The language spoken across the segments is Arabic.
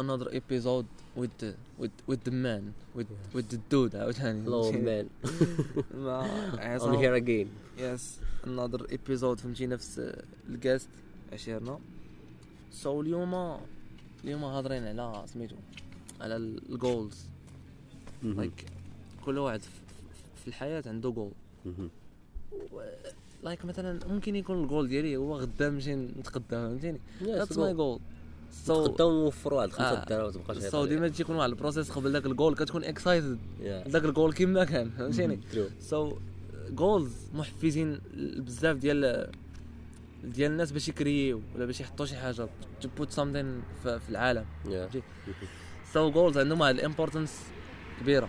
another episode with the with with the man with with the dude عاوتاني man مع I'm here again. Yes another episode فهمتي نفس الكاست عشيرنا so اليوم اليوم هاضرين على سميتو على ال goals. Like كل واحد في- الحياة عنده goal. Like مثلا ممكن يكون الجول ديالي هو غدا نمشي نتقدم فهمتيني؟ Yes, that's. my goal so قدام نوفروا واحد خمسة آه. دراهم تبقى شي so ديما تيكون واحد ال process قبل داك الجول كتكون excited Yeah. داك الجول كيما كان فهمتيني. so goals محفزين بزاف ديال ديال الناس باش يكرييو ولا باش يحطوا شي حاجة to put something في, العالم. so goals عندهم واحد ال importance كبيرة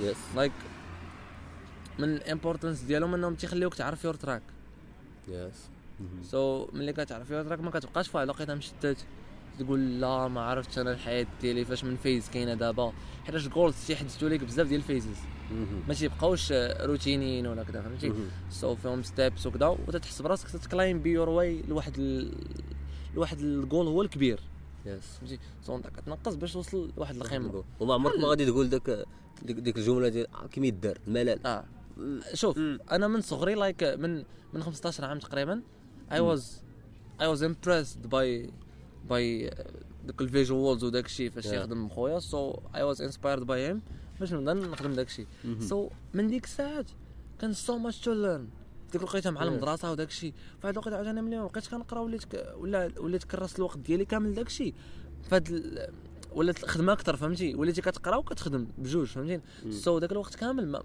Yes. like من ال importance ديالهم إنهم تيخليوك تعرف your track. مهم. so ملي كتعرف your track ما كتبقاش في واحد الوقيته مشتت تقول لا ما عرفتش أنا الحياة ديالي فاش من phase كاينة دابا. حيت goals تيحددوا لك بزاف ديال ال phases. ما تيبقاوش روتينيين ولا كذا فهمتي. so فيهم steps وكذا وتتحس براسك تت climb your way لواحد ال... لواحد الجول هو الكبير. Yes. فهمتي؟ so أنت كتنقص باش توصل لواحد القمه وما عمرك ما غادي تقول داك ديك, ديك الجملة ديال آه، كيما يدار الملل آه. شوف أنا من صغري like من من 15 عام تقريبا I was I was impressed by by دوك ال visuals وداك الشيء فاش Yeah. يخدم خويا so I was inspired by him باش نبدا نخدم داك الشيء so من ديك الساعات كان so much to learn ديك الوقيته مع. المدرسة وداك الشيء فهاد الوقيته عاوتاني ملي بقيت كنقرا وليت ك... ولا وليت كرست الوقت ديالي كامل داك الشيء فهاد ال... ولات الخدمه أكثر فهمتي وليتي كتقرا وكتخدم بجوج فهمتي so داك الوقت كامل ما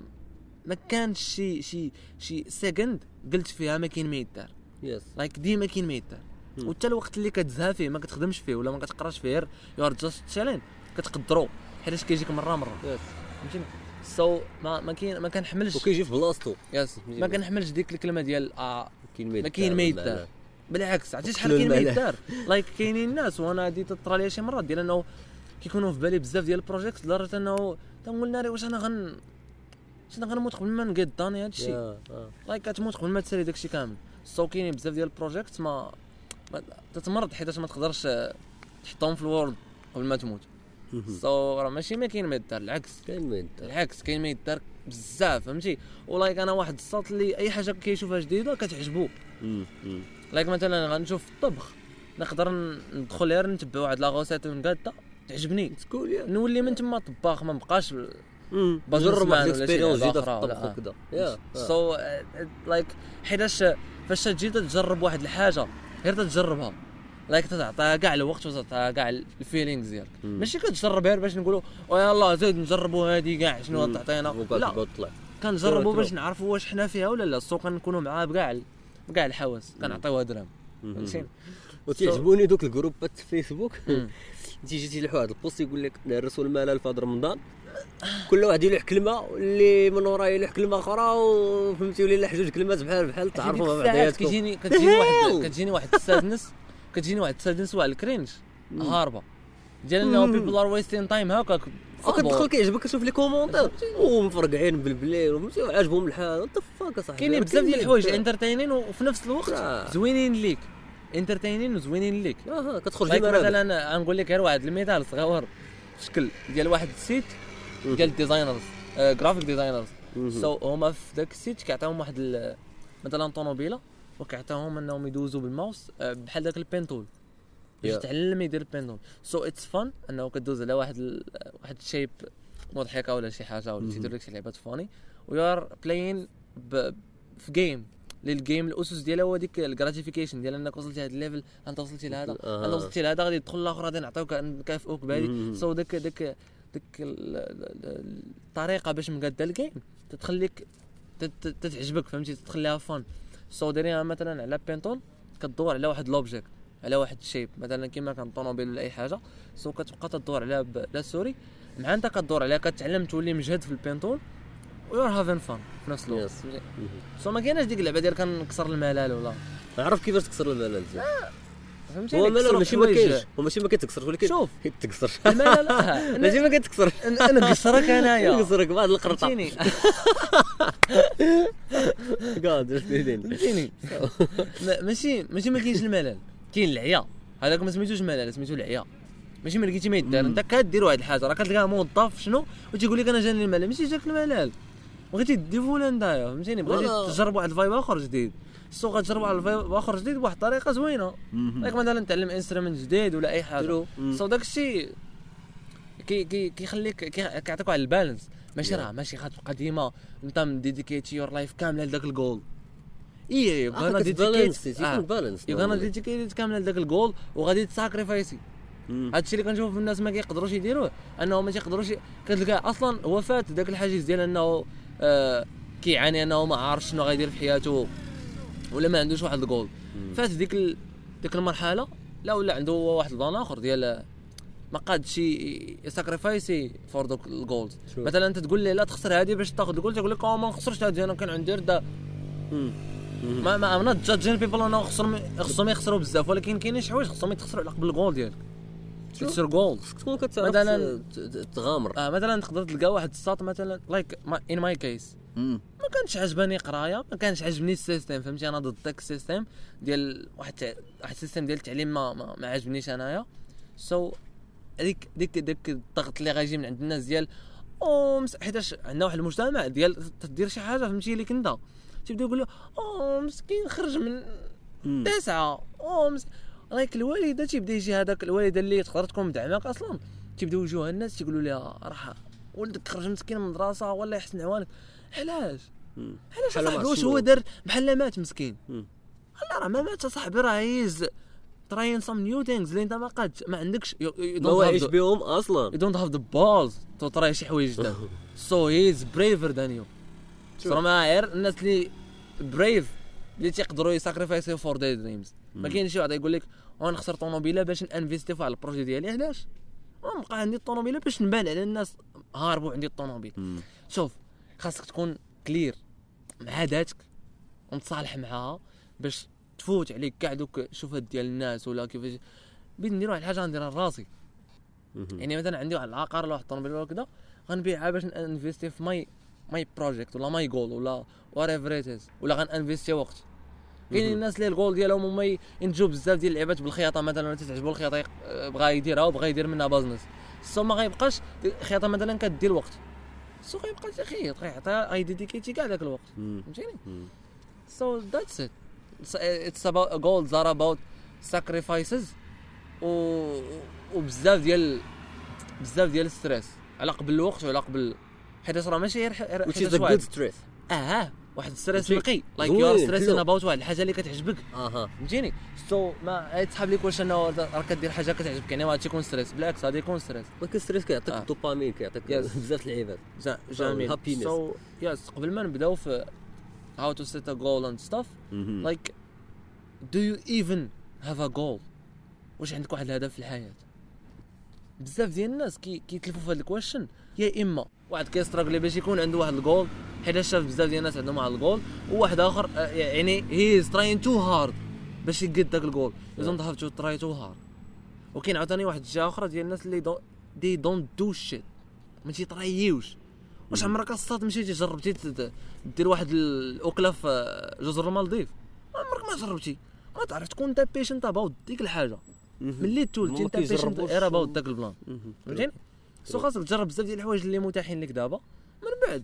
ما كانش شي شي شي second قلت فيها ما كاين ما يدار yes like ديما كاين ما يدار. وحتى الوقت اللي كتزها فيه ما كتخدمش فيه ولا ما كتقراش فيه you are just chilling كتقدرو حيت كيجيك مرة مرة. yes فهمتيني؟ so ما ما كاين ما كنحملش. وكيجي في بلاصتو. yes ما كنحملش ديك الكلمة ديال آه كاين ما كاين ما يدار بالعكس عرفتي شحال كاين ما. يدار like كاينين الناس وأنا هادي تطرى ليا شي مرات. ديال انه كيكونوا في بالي بزاف ديال ال projects لدرجة انه تنقول ناري واش أنا غن واش أنا غنموت قبل ما نقاد هادشي. like كتموت قبل ما تسالي داكشي كامل. so كاينين بزاف ديال ال projects ما تتمرض حيت ما تقدرش تحطهم في ال world قبل ما تموت. so راه ماشي ما كاين ما يدار العكس. كاين ما يدار. العكس كاين ما يدار بزاف فهمتي؟ و like أنا واحد الساط اللي أي حاجة كيشوفها جديدة كتعجبو. like مثلا غنشوف الطبخ نقدر ندخل غير نتبع واحد لا غوسيت ونقاده تعجبني. تقول نولي من تما طباخ ما بقاش مم. بزنس جرب مان واحد الاكسبيريونس جديدة في الطبخ وكذا. سو لايك حيتاش فاش تجي تجرب واحد الحاجة غير تجربها لايك تعطيها كاع الوقت وتعطيها كاع الفيلينغز ديالك. ماشي كتجرب غير باش نقولوا يلا زيد نجربوا هذه كاع شنو. تعطينا. لا كنجربوا. باش نعرفوا واش حنا فيها ولا لا. السوق كنكونوا معاه بكاع بكاع الحواس. كنعطيوها درهم. فهمتيني؟ وتيعجبوني دوك ال groupat في فيسبوك. تيجي تيلحوا واحد ال post يقول لك نهرسوا الملل في رمضان. كل واحد يلوح كلمة واللي من وراه يلوح كلمة أخرى وفهمتي ولي حجوج كلمات بحال بحال تعرفوا بعضياتكم كيجيني كتجيني واحد كتجيني واحد ال sadness كتجيني واحد ال sadness واحد ال cringe هاربة. ديال انه. people are wasting time هكاك وكتدخل كيعجبك تشوف les commentaires ومفرقعين بالبليل وفهمتي وعاجبهم الحال. what the fuck اصاحبي كاينين بزاف ديال الحوايج entertaining وفي نفس الوقت آه. زوينين ليك. entertaining وزوينين ليك. آه كتخرج. مثلا غنقول لك غير واحد المثال صغير. شكل ديال واحد ال site ديال ال designers graphic designers. so هما في ذاك ال site كيعطيهم واحد مثلا طوموبيلة وكيعطيهم انهم يدوزوا بالماوس آه، بحال ذاك ال pen tool باش. يتعلم يدير ال pen tool so it's fun انه كدوز على واحد ال- واحد ال shape مضحكة ولا شي حاجة ولا. تيدير لك شي لعبات funny و you are playing في game لل game الأسس ديالها هو ديك ال gratification ديال انك وصلتي لهذا ال level انت وصلتي لهذا. انت وصلتي لهذا غادي تدخل الآخر غادي نعطيوك نكافئوك بهذه. so ديك ديك ديك ال- ال- ال- الطريقة باش مقاده ال game تتخليك تت- تت- تتعجبك فهمتي؟ تخليها fun. so دايرينها مثلا على pen tool كدور على واحد l'objet على واحد الشيب مثلا كيما كان طوموبيل ولا أي حاجة سو كتبقى تدور عليها بلا سوري. مع أنت كدور عليها كتعلم تولي مجهد في البينتول ويور هافين فان في نفس الوقت. سو ما كايناش ديك اللعبة ديال كنكسر الملل ولا. عرف كيفاش تكسر الملل فهمتي هو الملل ماشي ما. كاينش هو ماشي ما كيتكسرش ولكن شوف. كيتكسر الملل آه، ماشي ما أنا نقصرك انايا كيتكسرك بعض القرطه فهمتيني لي فهمتيني ما- ماشي ماشي ما كاينش الملل. كاين العيا. هذاك ما سميتوش ملل سميتو العيا. ماشي ما لقيتي ما يدار. أنت كدير واحد الحاجة. راه كتلقى موظف شنو؟ وتيقول لك أنا جاني الملل. ماشي جاك الملل. بغيتي د evolve نتايا. فهمتيني بغيتي. تجرب واحد ال vibe آخر جديد. so غتجرب ال vibe اخر جديد بواحد الطريقة زوينة. لك مثلا تعلم instrument جديد ولا أي حاجة. so داك الشيء كي كي كيخليك كي- كيعطيك واحد ال balance. ماشي. راه ماشي غتبقى ديما أنت م dedicate ي your life كامله لذاك الجول إيه you gonna balance dedicate يكون balance you gonna dedicate كامله لذاك الجول وغادي ت sacrifice ي هادشي اللي كنشوف الناس ما كيقدروش يديروه. أنه ما تيقدروش كتلقى أصلا هو فات ذاك الحاجز ديال أنه آه كيعاني أنه ما عارف شنو غيدير في حياته. ولا ما عندوش واحد الجول فات ديك ال... ديك المرحلة لا ولا عنده هو واحد ال plan آخر ديال ما قادش ي sacrifice ي for دوك ال goals؟ مثلا أنت تقول لي لا تخسر هذه باش تاخذ الجول تقول لك آه ما نخسرش هذه أنا كان عندي ردة. ما ما I'm not judging people انه خصهم خصهم يخسروا بزاف ولكن كاينين شي حوايج خصهم يتخسروا على قبل الجول ديالك. تكون كتعرف مثلاً- تغامر. آه مثلا تقدر تلقى واحد الساط مثلا like in my case ما كانش عجباني قراية ما كانش عجبني ال system فهمتي؟ أنا ضد داك ال system ديال واحد واحد ال system ديال التعليم ما ما, ما عجبنيش أنايا. so هذيك ديك ديك الضغط اللي غيجي من عند الناس ديال أو حيتاش عندنا واحد المجتمع ديال تدير شي حاجة فهمتي؟ like أنت. تيبدا يقول له أو مسكين خرج من تسعة. أو مس... like الوالدة تيبدا يجي هذاك الوالدة اللي تقدر تكون مدعمك أصلا. تيبداو يجوا الناس تيقولوا لها راه ولدك خرج مسكين من المدرسة الله يحسن عوانك. علاش؟ علاش صاحبي؟ واش؟ هو دار بحال مات مسكين. لا راه ما مات صاحبي راه he's trying some new things اللي انت ما قادش ما عندكش ما don't واعيش have the, بهم أصلا. you don't have the balls to try شي حوايج جداد. so he's braver than you صراحة ما غير الناس اللي brave اللي تيقدروا ي sacrifice ي for their dreams ما كاينش شي واحد يقول لك "أو نخسر طوموبيلة باش investir في ال projet ديالي علاش؟ نبقى عندي الطوموبيلة باش نبان على الناس هاربوا عندي الطوموبيل. شوف خاصك تكون clear مع ذاتك ومتصالح معاها باش تفوت عليك كاع دوك الشوفات ديال الناس ولا كيفاش بغيت ندير واحد الحاجة غنديرها لراسي. يعني مثلا عندي واحد العقار ولا واحد الطوموبيل ولا كذا غنبيعها باش investir في my my project ولا my goal ولا whatever ولا غن investir وقت. كاينين الناس اللي الجول ديالهم هما ينتجوا بزاف ديال اللعبات بالخياطة مثلا ولا تتعجبو الخياطة بغا يديرها وبغا يدير منها business so ما غيبقاش الخياطه مثلا كدير الوقت so غيبقى تيخيط غيعطيها غي dedicate ي كاع داك الوقت. فهمتيني؟ that's it. It's, it's about goals are about sacrifices و وبزاف ديال بزاف ديال ال stress على قبل الوقت وعلى قبل حيت راه ماشي غير which is واحد good stress. آه واحد ال stress زين. نقي like you are stressing. about واحد الحاجة اللي كتعجبك أها فهمتيني so ما تسحب لك واش أنه راه كدير حاجة كتعجبك يعني ما غادي يكون stress بالعكس غادي يكون stress ولكن ال stress كيعطيك آه. الدوبامين كيعطيك Yes. بزاف اللعيبات جميل. so yes قبل ما نبداو في how to set a goal and stuff مهم. like do you even have a goal واش عندك واحد الهدف في الحياة بزاف ديال الناس كي كيتلفوا في هذا ال question يا إما واحد كي struggle ي باش يكون عنده واحد الجول حيت شاف بزاف ديال الناس عندهم واحد الجول وواحد آخر آه، يعني he is trying too hard باش يقد داك ال goal don't have to try too hard وكاين عاوتاني واحد الجهة أخرى ديال الناس اللي they don't do shit ما تي try وش واش عمرك أصلا مشيتي جربتي دير واحد الأكلة في جزر المالديف؟ عمرك ما جربتي. ما تعرف تكون انت passionate about ديك الحاجة. ملي هما انت passionate about داك ال plan. فهمتيني so خاصك تجرب بزاف ديال الحوايج اللي متاحين لك دابا. من بعد.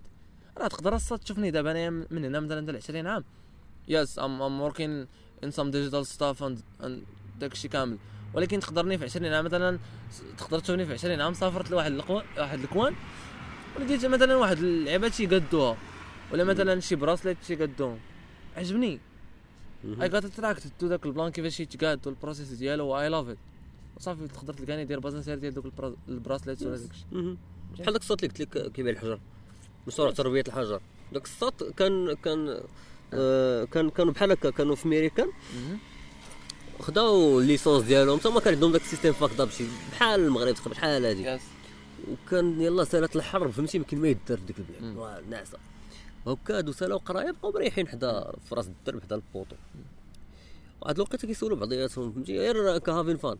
راه تقدر تشوفني دابا انايا من هنا مثلا حتى ل 20 عام. yes I'm I'm working on some digital stuff and داكشي كامل. ولكن تقدرني في 20 عام مثلا تقدر تشوفني في 20 عام سافرت لواحد واحد ال coin. ولقيت مثلا واحد اللعبات تيقادوها ولا مثلا شي bracelet تيقادوهم عجبني. مهم. I got attracted to داك ال plan كيفاش يتقاد وال process ديالو I love it وصافي تقدر تلقاني داير business ديال دوك البرا- ال bracelet ولا داكشي. بحال داك الصوت اللي قلت لك كيبيع الحجر. مشروع تربيه الحجر. داك الصوت كان كان آه كان كانوا بحال هكا كانوا في ميريكان. خداو الليسونس ديالهم تما كان عندهم داك السيستيم فاكدا بشي بحال المغرب تقريبا بحال هادي. وكان يلا سالات الحرب فهمتي؟ كاين ما يدار في ديك البلاد. ناعسه هكا هادو سالاو قرايه بقاو مريحين حدا في راس الدرب حدا البوطو. واحد الوقيته كيسولوا بعضياتهم فهمتي؟ غير كهافين فان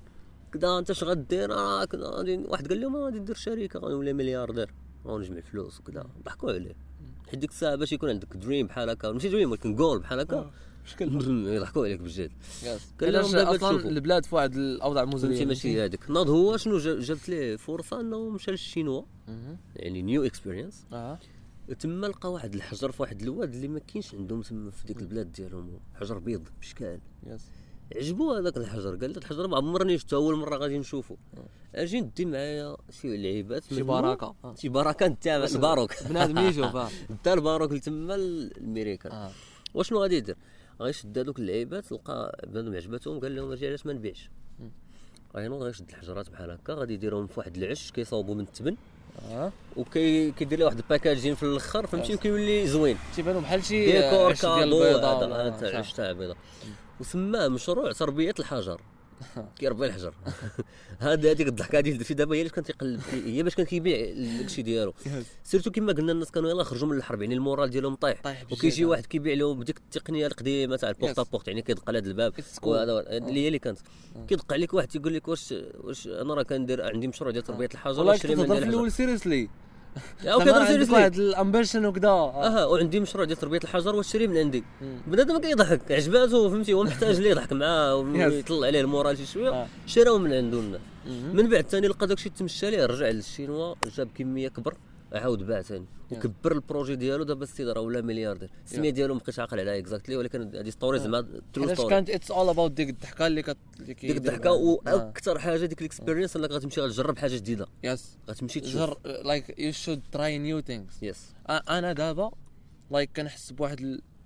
كدا انت اش غدير؟ آه، كدا واحد قال لهم آه، غادي ندير شركة غنولي ملياردير. غنجمع فلوس وكذا. ضحكوا عليه. حيت ديك الساعة باش يكون عندك dream بحال هكا ماشي dream ولكن جول بحال هكا. مشكل. يضحكوا عليك بجد. أصلا. البلاد في واحد الأوضاع مزريه ماشي؟ هذيك ناض هو شنو جا- جابت ليه فرصة؟ إنه مشى للشينوا. يعني new experience آه. تما لقى واحد الحجر في واحد الواد اللي ما كاينش عندهم تما في ديك البلاد ديالهم. حجر بيض بشكال. yes عجبو هذاك الحجر. قال لك الحجر ما عمرني شفتو أول مرة غادي نشوفو. أجي ندي معايا شي لعيبات شي. بركه آه. شي بركه انت الباروك بنادم يشوف انت الباروك اللي تما الأمريكان. آه. واشنو غادي يدير؟ غيشد هذوك اللعيبات لقى بنادم عجبتهم قال لهم أجي علاش ما نبيعش. غينوض غيشد الحجرات بحال هكا. غادي يديرهم في واحد العش كيصاوبوا من التبن آه. وكيدير له واحد ال packaging في الأخر فهمتي؟ وكيولي زوين. تيبانو بحال شي ديكور كادو هذا ولا تاع صح. عش تاع بيضه وسماه مشروع تربية الحجر. كيربي الحجر. هذه هذيك الضحكة هذه في دابا هي اللي كان تيقلب هي باش كان كيبيع داكشي ديالو. سيرتو كما قلنا الناس كانوا يلاه خرجوا من الحرب يعني ال moral ديالهم طايح. وكيجي واحد كيبيع له بديك التقنية القديمة تاع ال porte à Yes. porte يعني كيدق على هذا الباب. وهذا اللي هي اللي كانت. كيدق عليك واحد تيقول لك واش واش أنا راه كندير عندي مشروع ديال تربية الحجر والله كنت في الأول seriously يا وكيهضر seriously واحد ال ambition وكذا. أها وعندي مشروع ديال تربيه الحجر واش شري من عندي. بنادم كيضحك عجباتو فهمتي هو محتاج ليه يضحك معاه. ويطلع عليه ال moral شي شوية آه. شراو من مهم. من بعد ثاني لقى داكشي تمشى ليه رجع للشينوا جاب كمية كبر عاود باع ثاني. وكبر ال projet ديالو دابا السيد راه ولا milliardaire. السمية ديالو مابقيتش عاقل عليها exactly ولكن هذه story زعما true story كانت it's all about ديك الضحكة اللي كت ديك الضحكة بها. آه. وأكثر حاجة ديك ال experience انك غتمشي غتجرب حاجة جديدة. yes غتمشي جر like you should try new things yes أنا دابا like كنحس بواحد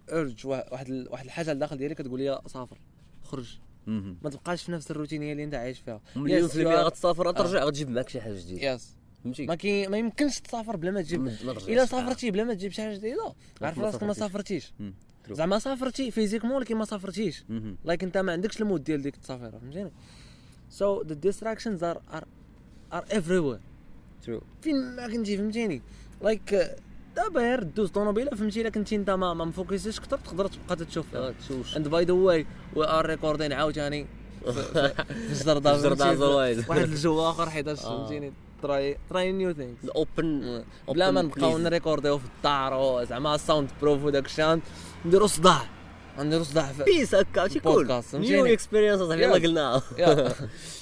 ال urge واحد ال- واحد الحاجة لداخل ديالي كتقول لي سافر خرج. ما تبقاش في نفس الروتينيه اللي انت عايش فيها. مليون Yes, في المية غتسافر غترجع غتجيب معاك شي حاجة جديدة. yes فهمتي؟ ما كي ما يمكنش تسافر بلا ما تجيب. إلا سافرتي بلا ما تجيب شي حاجة جديدة. عارف راسك ما سافرتيش. زعما سافرتي physiquement ولكن ما سافرتيش. like انت ما عندكش ال mode ديال ديك التسافيره فهمتيني؟ so the distractions are are are everywhere. True. فين ما كنتي فهمتيني؟ like دابا غير دوز طوموبيله فهمتي الا كنتي انت ما م focus يش كثر تقدر تبقى تشوف آه، تشوف. and by the way we are recording عاوتاني. في- otherwise. واحد الجو آخر حيتاش آه. فهمتيني؟ try try new things ال open بلا ما نبقاو. ن record يو في الدار زعما ال sound proof وداك الشيء نديرو صداع نديرو صداع في place هكا شي cool new؟ experience صاحبي يلا. قلناها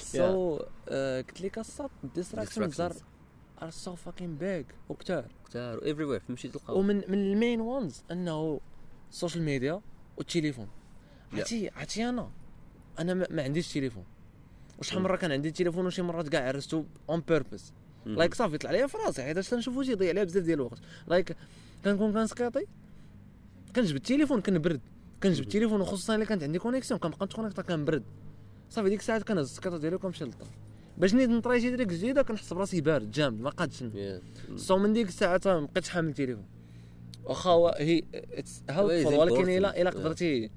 so قلت لك الصوت distractions are Distractions. are so fucking big وكثار كثار everywhere تمشي تلقاو ومن من ال main ones انه ال social media والتليفون. عرفتي عرفتي أنا أنا ما عنديش تليفون وشحال مره كان عندي تليفون وشي مرات كاع هرستو on purpose مهم. like صافي طلع ليا في راسي حيت تنشوفو شي يضيع عليا بزاف ديال الوقت. like كنكون كن skate ي كنجبد التليفون كنبرد. كنجبد التليفون وخصوصا إلا كانت عندي connexion كنبقى نت connecta كنبرد. صافي ديك الساعات كنهز ال skate ة ديالي وكنمشي للدار. باش نيت ن try شي trick جديدة كنحس براسي بارد جامد ما قادش. so من ديك الساعة ما بقيتش حامل التليفون. واخا هو هي Very ولكن. الا إلا. قدرتي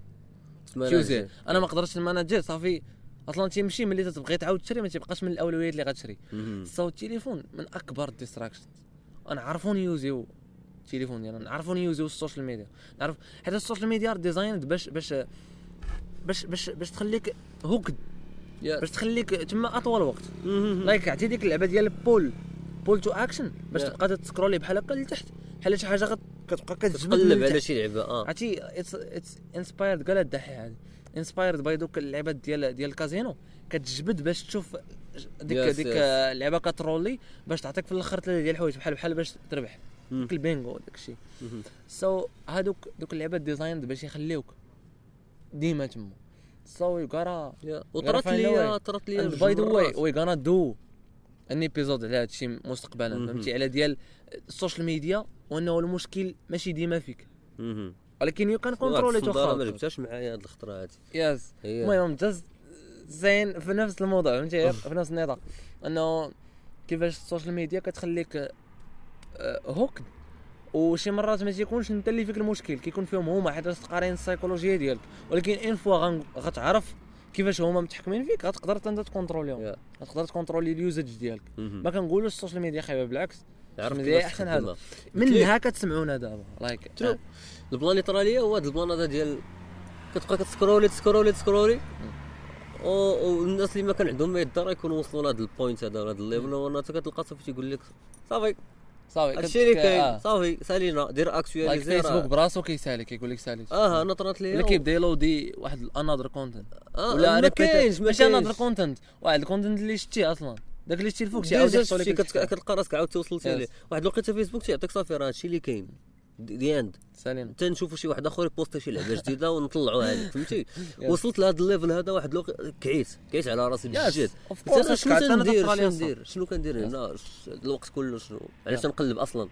ت use ي. أنا ما قدرتش ال manager صافي. أصلا تيمشي ملي تتبغي تعاود تشري ما تيبقاش من الأولويات اللي غتشري. so التليفون من أكبر ال distractions أنا عرفون use يو التليفون ديالنا نعرفون use يو ال social media نعرف حيت ال social media designed باش باش باش باش باش تخليك hooked. باش تخليك تما أطول وقت. like عرفتي ديك اللعبة ديال pull pull to action باش Yeah. تبقى ت scroll ي بحال هكا لتحت بحال شي حاجة غت- كتبقى كتجبد تقلب من على. شي لعبة آه عرفتي it's inspired قال الدحيح هذه inspired by دوك اللعبات ديال ديال الكازينو كتجبد باش تشوف ديك Yes, ديك yes. اللعبه ك troll ي باش تعطيك في الآخر ثلاثة ديال الحوايج بحال بحال باش تربح. ديك البينغو داك الشيء. so هادوك دوك اللعبات designed باش يخليوك ديما تما so you gotta. وطرات لي. طرات لي by the way. we gonna do an episode على هادشي مستقبلا. فهمتي؟ على ديال ال social media وانه المشكل ماشي ديما فيك. ولكن you can control ي الصندارة ما جبتهاش معايا هاد الخطره هادي yes المهم ممتاز زين في نفس الموضوع فهمتي؟ في نفس النطاق. انه كيفاش ال social media كتخليك آه، hook وشي مرات ما تيكونش انت اللي فيك المشكل كيكون فيهم هما حيت قاريين السيكولوجية ديالك. ولكن une fois غتعرف كيفاش هما متحكمين فيك غتقدر انت ت control يهم. غتقدر ت control ي ال usage ديالك. ما كنقولوش ال social media خايبة بالعكس. عرفت أحسن. هذا منها كتسمعونا دابا. like ترو البلانيتراليه هو هاد البلان هذا ديال كتبقى كتسكرولي تسكرولي تسكرولي. والناس اللي ما كان عندهم ما يدار يكونوا وصلوا لهاد البوينت هذا هاد الليفل وأنا كتلقى صافي تيقول لك صافي. صافي هادشي اللي كاين. آه. صافي سالينا دير لايك اكسياليزي فيسبوك براسو كيسالك كيقول لك سالي. آه أنا طرات لي ولا كيبدا يلودي واحد كونتنت آه ولا ما كاينش ما ماشي كاينش. كونتنت واحد الكونتنت اللي شتيه أصلا. داك اللي شتي الفوق شي عاود لك كتلقى راسك عاود توصلتي. ليه واحد الوقيته فيسبوك تيعطيك صافي راه هادشي اللي كاين. the end سالينا حتى نشوفوا شي واحد آخر ي post ي شي لعبة جديدة ونطلعوا هذيك فهمتي. وصلت لهذا ال level هذا واحد الوقت كعيت كعيت على راسي أنا شنو تندير؟ لي شنو. ندير شنو كندير هنا؟ الوقت كله شنو؟ علاش Yeah. تنقلب أصلا؟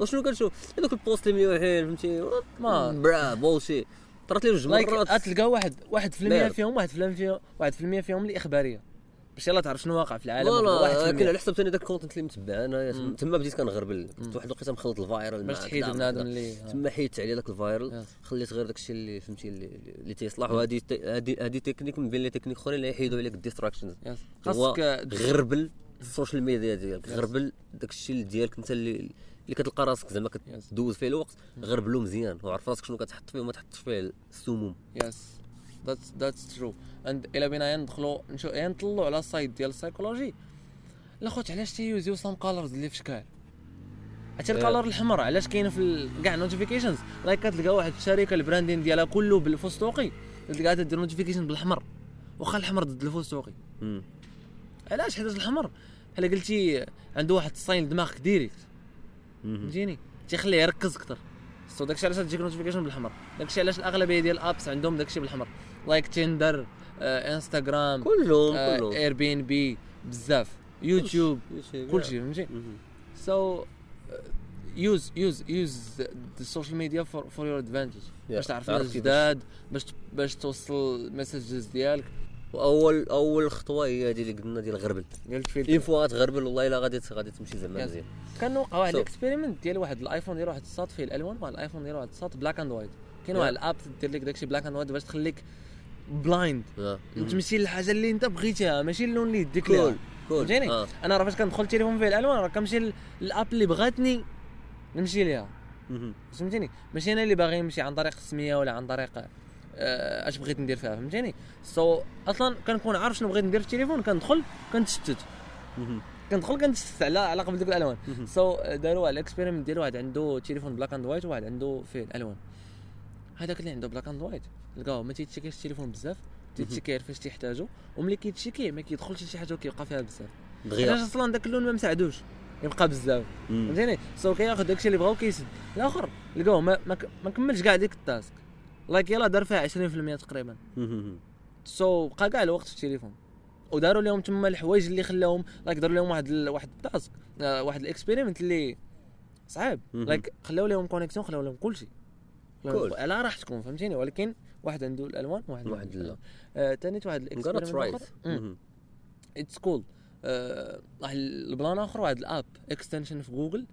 وشنو كنشوف؟ هذوك ال post اللي مليوحين فهمتي؟ ما- برا بولشي طرات لي جوج مرات. تلقى واحد واحد في المية مير. فيهم واحد في المية فيهم واحد في المية فيهم اللي إخبارية. باش يلا تعرف شنو واقع في العالم؟ كاين المية. على حسب ثاني داك ال content اللي متبع. أنا. تما بديت كنغربل كنت واحد الوقيته مخلط الفايرال باش تحيد بنادم. اللي. تما حيدت عليه داك ال virals. خليت غير داكشي اللي فهمتي اللي, تيصلح وهذه هذه تكنيك من بين لي تكنيك أخرين اللي يحيدوا عليك ال distractions خاصك غربل ال social media ديالك. غربل داكشي اللي ديالك انت اللي اللي كتلقى راسك. زعما كتدوز فيه الوقت غربلو مزيان. وعرف راسك شنو كتحط فيه وما تحطش فيه السموم. Yes. That's that's true and إلا بينا ندخلوا نشو يعني نطلعوا على ال side ديال السايكولوجي. لا خوت علاش تي use يو some colors اللي في شكال؟ حتى Yeah. ال color الحمر علاش كاين في كاع ال notifications like كتلقى واحد الشركة ال branding ديالها كله بالفستوقي تلقاها تدير notification بالحمر. واخا الحمر ضد الفستوقي مم. علاش حيت الحمر؟ بحال قلتي عنده واحد ال sign دماغك direct. فهمتيني؟ تيخليه يركز أكثر so داكشي علاش تجيك notification بالحمر. داكشي علاش الأغلبية ديال ال apps عندهم داكشي بالحمر. like Tinder آه، انستغرام كلهم آه، كلهم. Airbnb بزاف يوتيوب كلشي فهمتي. so use use use ال social media for your advantage باش تعرف تعرف ناس كيفاش. جداد باش باش توصل ال messages ديالك. واول أول خطوة هي هذه اللي قلنا ديال الغربل قلت في une fois تغربل والله إلا غادي غادي تمشي زعما. مزيان. كان وقع واحد ال experiment ديال واحد ال iPhone ديال واحد الساط فيه الألوان واحد ال iPhone ديال واحد الساط black and white كاين. واحد ال app دير لك داكشي black and white باش تخليك blind آه. تمشي للحاجة اللي أنت بغيتيها ماشي اللون اللي يديك ليها. فهمتيني؟ آه. أنا راه فاش كندخل التليفون فيه الألوان راه كنمشي لل- لل app اللي بغاتني نمشي ليها. مهم. فهمتيني؟ ماشي أنا اللي باغي نمشي عن طريق السمية ولا عن طريق اش بغيت ندير فيها فهمتيني؟ so أصلا كنكون عارف شنو بغيت ندير في التليفون كندخل كنتشتت. كندخل كنتشتت على على قبل ديك الالوان. so داروا واحد ال experiment ديال واحد عنده تليفون black and white وواحد عنده فيه الألوان. هذاك اللي عنده black and white لقاو ما تي check يش التليفون بزاف تي check ي غير فاش تيحتاجو وملي كي check ي ما كيدخلش شي حاجة وكيبقى فيها بزاف. علاش دغيا أصلا داك اللون ما مساعدوش؟ يبقى بزاف. فهمتيني؟ so كياخذ داكشي اللي بغا وكيسد الآخر لقاو ما, ما, ما كملش كاع ديك ال task. like يلا دار فيها 20% تقريبا. so بقى كاع الوقت في التليفون. وداروا لهم تما الحوايج اللي خلاهم like داروا لهم واحد ال... واحد ال task آه، واحد ال experiment اللي صعيب. like خلاو لهم connexion خلاو لهم كلشي. على راحتكم فهمتيني؟ ولكن واحد عنده الألوان واحد عندوش لا. آه، تاني واحد ال experiment. It's cool واحد ال plan آخر واحد ال app extension في جوجل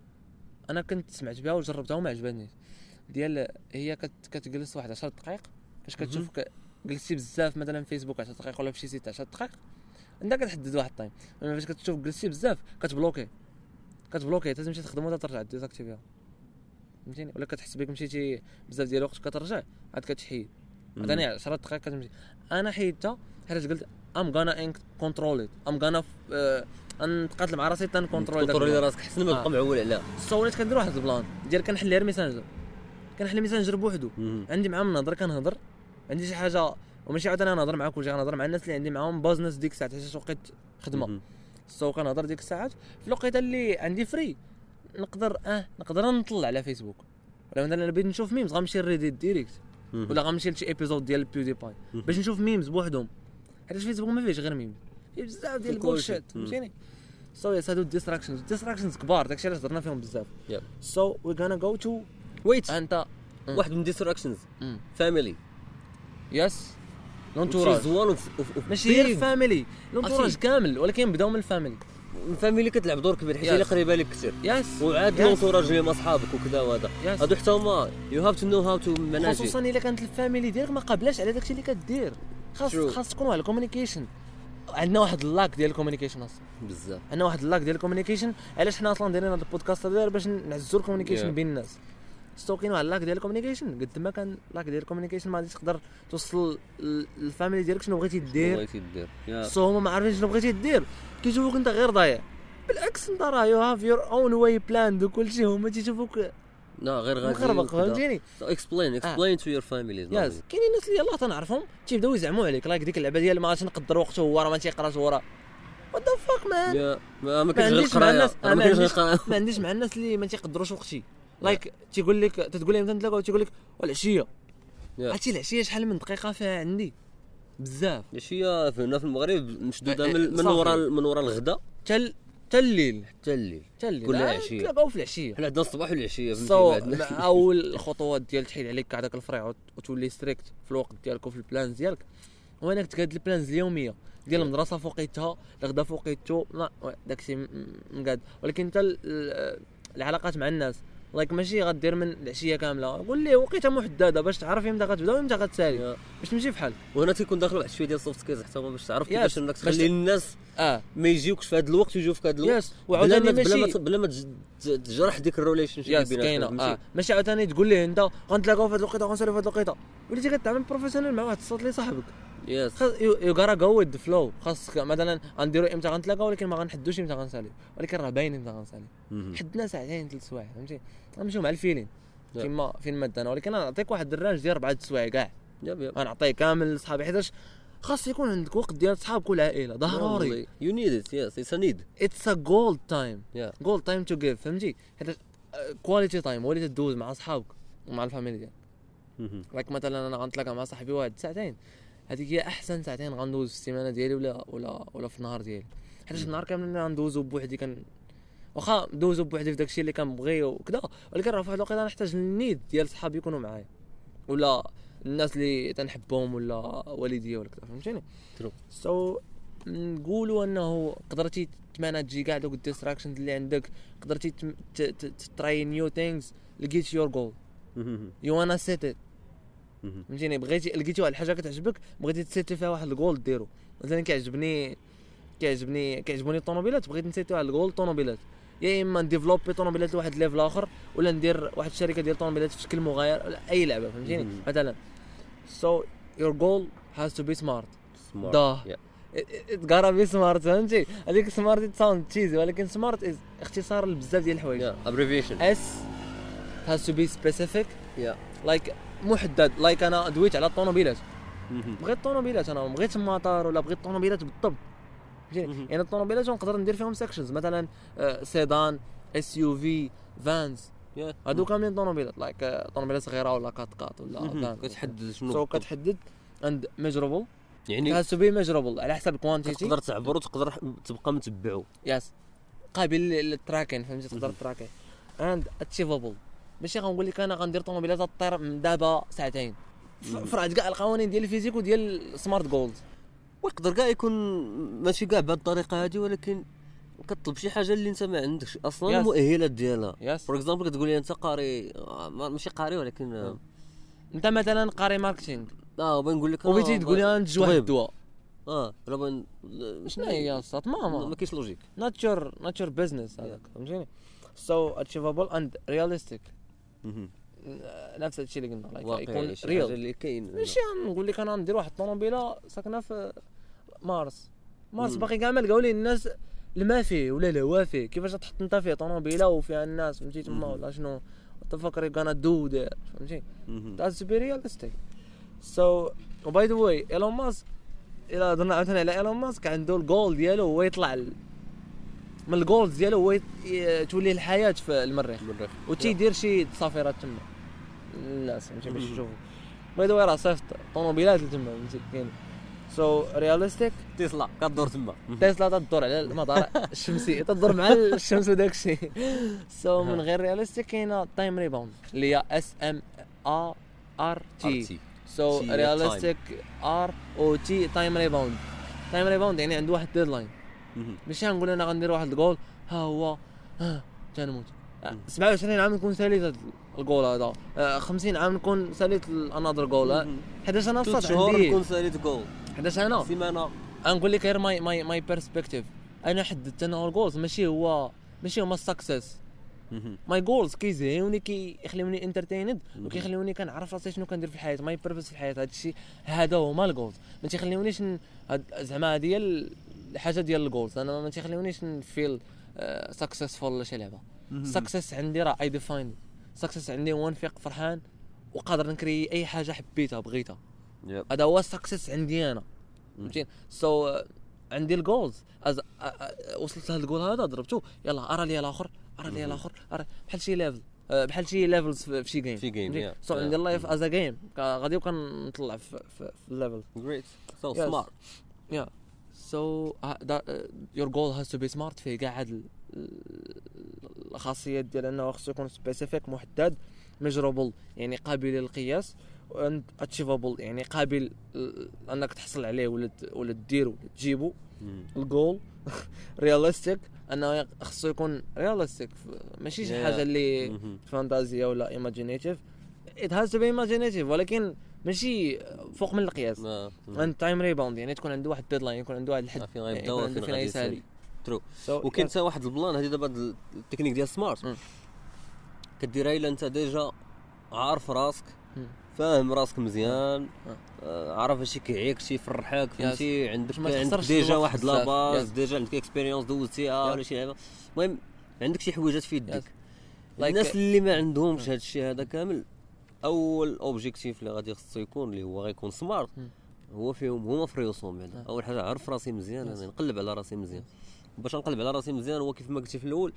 أنا كنت سمعت بها وجربتها وما عجبتنيش. ديال هي كت كتجلس واحد 10 دقائق فاش كتشوف ك- جلستي بزاف مثلا في فيسبوك 10 دقائق ولا في شي site 10 دقائق انت كتحدد واحد ال time. فاش كتشوف جلستي بزاف كتبلوكي. كتبلوكي حتى تمشي تخدم ولا ترجع désactiver ها فهمتيني؟ ولا كتحس بك مشيتي بزاف ديال الوقت كترجع عاد كتحيد. ثاني 10 دقائق كتمشي. أنا حيدتها حيت قلت I'm gonna control it I'm gonna نتقاتل مع راسي تن control control ي راسك. حسن ما آه. تبقى معول عليها so وليت كندير واحد ال plan ديال كنحل غير Messenger كنحل Messenger بوحدو مهم. عندي معاهم نهضر كنهضر عندي شي حاجة وماشي عاد أنا نهضر معاك كلشي غنهضر مع الناس اللي عندي معاهم business ديك الساعات حيت وقت خدمة. so كنهضر ديك الساعات في الوقيته اللي عندي free نقدر آه نقدر نطلع على فيسبوك ولا مثلا أنا بغيت نشوف memes غنمشي ل Reddit direct. ولا غنمشي لشي episode ديال PewDiePie. باش نشوف memes بوحدهم حيت فيسبوك ما فيهش غير memes فيه بزاف ديال. ال bullshit. فهمتيني so yes هادو ال distractions ال distractions كبار داكشي علاش هضرنا فيهم بزاف. So we gonna go to wait انت واحد من distractions. Family yes l'entourage of ماشي. غير family l'entourage. كامل ولكن بداو من ال family ال family كتلعب دور كبير حيت. هي اللي قريبة لك كثير. yes وعاد. l'entourage اللي هما صحابك وكذا وهذا. هادو حتى هما You have to know how to manage ي خصوصا الا كانت ال family ديالك ما قابلاش على داكشي اللي كدير. خاص. خاص تكون واحد ال communication عندنا واحد ال lack ديال ال communication أصلا. بزاف. عندنا واحد ال lack ديال ال communication علاش حنا أصلا دايرين هذا البودكاست هذا؟ باش نعزوا ال communication Yeah. بين الناس. so كاين واحد ال lack ديال ال communication قد ما كان lack ديال ال communication ما غاديش تقدر توصل لل family ديالك شنو بغيتي دير بغيتي دير. so هما ما عارفين شنو بغيتي دير كيشوفوك انت غير ضايع. بالعكس انت راه you have your own way planned وكل شيء. هما تيشوفوك لا غير غادي مخربق فهمتيني؟ Explain explain to your family كاينين الناس اللي يلاه تنعرفهم تيبداو يزعموا عليك. like ديك اللعبة ديال ما غاديش نقدر وقته هو راه ما تيقراش هو راه what the fuck man ما كاينش غير القرايه ما عنديش مع الناس اللي ما تيقدروش وقتي. like تيقول لك تتقول لهم تنتلاقاو تيقول لك والعشيه. عرفتي العشية شحال من دقيقة فيها عندي؟ بزاف. العشية هنا في المغرب مشدودة أه، من من صافي. ورا من ورا الغداء تل تل الليل حتى الليل حتى الليل كلها آه، عشية. تلاقاو في العشية. حنا عندنا الصباح والعشية so أول الخطوات ديال تحيد عليك هذاك الفريع وت- وتولي strict في الوقت ديالك وفي ال plans ديالك. هو انك تقاد ال plans اليومية. ديال المدرسة فوقيتها الغدا فوقيتو لا oui، داكشي م- م- مقاد. ولكن ال- العلاقات مع الناس like ماشي غدير من العشية كاملة. قول ليه وقيته محددة باش تعرف إمتى غتبدأ وامتى غتسالي. باش تمشي بحال. وهنا تيكون داخل واحد شوية ديال ال soft skills حتى هما باش تعرف. كيفاش انك تخلي الناس آه. ما يجيوكش في هذا الوقت ويجيو في هذا الوقت. وعاوتاني ما بلا ما ماشي بلا ما تجرح ديك ال relationship كاينة. آه. ماشي عاوتاني تقول ليه أنت غنتلاقاو في هذه الوقيتة غنساليو في هذه الوقيتة. وليتي كتعامل professionnel مع واحد الصوت اللي صاحبك. yes you gotta go with flow خاصك مثلا غنديرو إمتى غنتلاقاو ولكن ما غنحدوش إمتى غنساليو ولكن راه باين إمتى غنساليو حدنا ساعتين ثلاث سوايع فهمتي؟ غنمشيو مع ال feeling. Yeah. فين ما فين ما دانا ولكن أنا نعطيك واحد ال range ديال أربعة سوايع كاع. غنعطيه كامل لصحابي حيتاش خاص يكون عندك وقت ديال صحابك والعائله ضروري. you need it yes it's a need it's a gold time gold time to give فهمتي؟ حيت quality time هو اللي تدوز مع صحابك ومع ال family ديالك like مثلا أنا غنتلاقى مع صاحبي واحد ساعتين. هذيك هي أحسن ساعتين غندوز في السيمانة ديالي ولا ولا ولا في النهار ديالي. حيت النهار كامل غندوزو بوحدي كان واخا ندوزو بوحدي في داكشي اللي كنبغي وكذا ولكن راه في واحد الوقيته نحتاج ال need ديال صحابي يكونوا معايا. ولا الناس اللي تنحبهم ولا والديا ولا كذا فهمتيني؟ True. so نقولوا أنه قدرتي تماناجي كاع دوك ال distractions اللي عندك. قدرتي try new things لقيت your goal you gonna set it فهمتيني؟ بغيتي لقيتي واحد الحاجة كتعجبك بغيتي تسيتي فيها واحد الجول ديرو. مثلا كيعجبني كيعجبني كيعجبوني الطوموبيلات بغيت نسيتي واحد الجول طوموبيلات يا إما نديفلوبي طوموبيلات لواحد level آخر ولا ندير واحد الشركة ديال طوموبيلات في شكل مغاير ولا أي لعبة فهمتيني. مثلا. so your goal has to be smart ده. it gotta be smart فهمتي؟ هذيك smart sound cheesy ولكن smart is اختصار لبزاف ديال الحوايج. abbreviation S has to be specific yeah like محدد like أنا دويت على الطوموبيلات. بغيت طوموبيلات أنا ما بغيتش المطار ولا بغيت طوموبيلات بالضبط فهمتيني. يعني الطوموبيلات نقدر ندير فيهم sections مثلا sedan SUV vans هادو كاملين طوموبيلات like آه، طوموبيلات صغيرة ولا quatre quatre ولا كتحدد شنو so. كتحدد and measurable يعني has to be measurable على حسب ال quantity تقدر تعبر وتقدر تبقى متبعو yes قابل لل tracking فهمتي تقدر تراكي and achievable ماشي غنقول لك أنا غندير طوموبيلات طير من دابا ساعتين. فرعت كاع القوانين ديال ال physique وديال smart goals ويقدر كاع يكون ماشي كاع بهذه الطريقة هذه ولكن كطلب شي حاجة اللي أنت ما عندكش. أصلا Yes. المؤهلات ديالها. yes for example كتقول لي أنت قاري آه، ما- ماشي قاري ولكن آه، أنت مثلا قاري marketing آه بغي نقول لك آه، وبغيتي تقول لي نتج واحد. الدواء. آه لا بغي شنو؟ هي الصات ما ماما ما كاينش logic nature nature business هذاك فهمتيني؟ so achievable and realistic نفس الشيء اللي قلنا يكون real اللي كاين. ماشي نقول لك أنا ندير واحد الطوموبيلة ساكنة في Mars. Mars. باقي كاع ما لقاو لي الناس الما فيه ولا الهوا فيه. كيفاش تحط أنت فيه طوموبيلة وفيها الناس؟ فهمتي؟ تما. ولا شنو؟ تفكر كان دو ذير فهمتي؟ to be realistic. So, و by the way ايلون ماسك إلى هضرنا عاوتاني على ايلون ماسك عنده الجول ديالو هو يطلع من ال goals ديالو هو تولي الحياة في المريخ. المريخ. وتيدير شي تصافيرات تما. الناس فهمتي باش. يشوفوا by the way راه صيفط طوموبيلات تما فهمتي كاين so realistic تسلا كدور تما. تسلا تدور على المدار الشمسي تدور مع الشمس وداك الشيء. so من غير realistic كاينة time rebound اللي هي S M A R T. so realistic R و T time rebound time rebound يعني عنده واحد deadline ماشي غنقول أنا غندير واحد الجول ها هو. ها تنموت آه، مم. 27 عام نكون ساليت الجول هذا. آه، 50 عام نكون ساليت another goal. 11 أنا الصاد شهور عندي؟ نكون ساليت جول 11 أنا؟ سيمانه نقول لك غير my my my perspective أنا حددت أنا ال goals ماشي هو ماشي هما ال success. my goals كيزهيوني كيخليوني entertained. وكيخليوني كنعرف راسي شنو كندير في الحياة my purpose في الحياة هذا الشيء هذا هما ال goals ما تيخليونيش زعما هذه هي الحاجة ديال ال goals أنا ما تيخليونيش ن feel successful ولا شي لعبة. success عندي راه I define success عندي هو نفيق فرحان وقادر نكري أي حاجة حبيتها بغيتها. هذا هو ال success عندي أنا. فهمتي so عندي ال goals as... أ- أ- وصلت لهذا الجول هذا ضربته يلا أرى لي الآخر أرى لي الآخر أرى بحال شي level بحال شي levels في شي game في yeah. so. عندي ال life is a game غادي وكنطلع في في, في ال level جريت so. smart yeah so your goal has to be smart فيه كاع هاد ال- ال- الخاصيات ديال إنه خصو يكون specific محدد measurable يعني قابل للقياس and achievable يعني قابل إنك تحصل عليه ولا ولا ديرو تجيبو. ال goal realistic إنه خصو يكون realistic ماشي شي. حاجة اللي. فانتازيا ولا imaginative it has to be imaginative ولكن ماشي فوق من القياس آه. and time rebound يعني تكون عنده واحد ال deadline يكون عنده واحد الحد آه، فين غيبدا يكون عنده وفين فين غادي يسالي يسالي true وكاين. حتى واحد ال plan هذه دابا التكنيك ديال smart. كديرها إلا أنت déjà عارف راسك. فاهم راسك مزيان آه. آه، عارف اش كيعجبك شي يفرحك فهمتي عندك عندك déjà واحد. la base. ديجا عندك اكسبيريونس دوزتيها Yeah. ولا شي لعبة المهم عندك شي حويجات في يدك الناس اللي ما عندهمش هذا الشيء هذا كامل أول objectif اللي غادي خصو يكون اللي هو غيكون smart. هو فيهم هما في ريوسهم بعدا آه. أول حاجة عرف راسي مزيان. أنا نقلب على راسي مزيان باش نقلب على راسي مزيان هو كيف ما قلتي في الأول.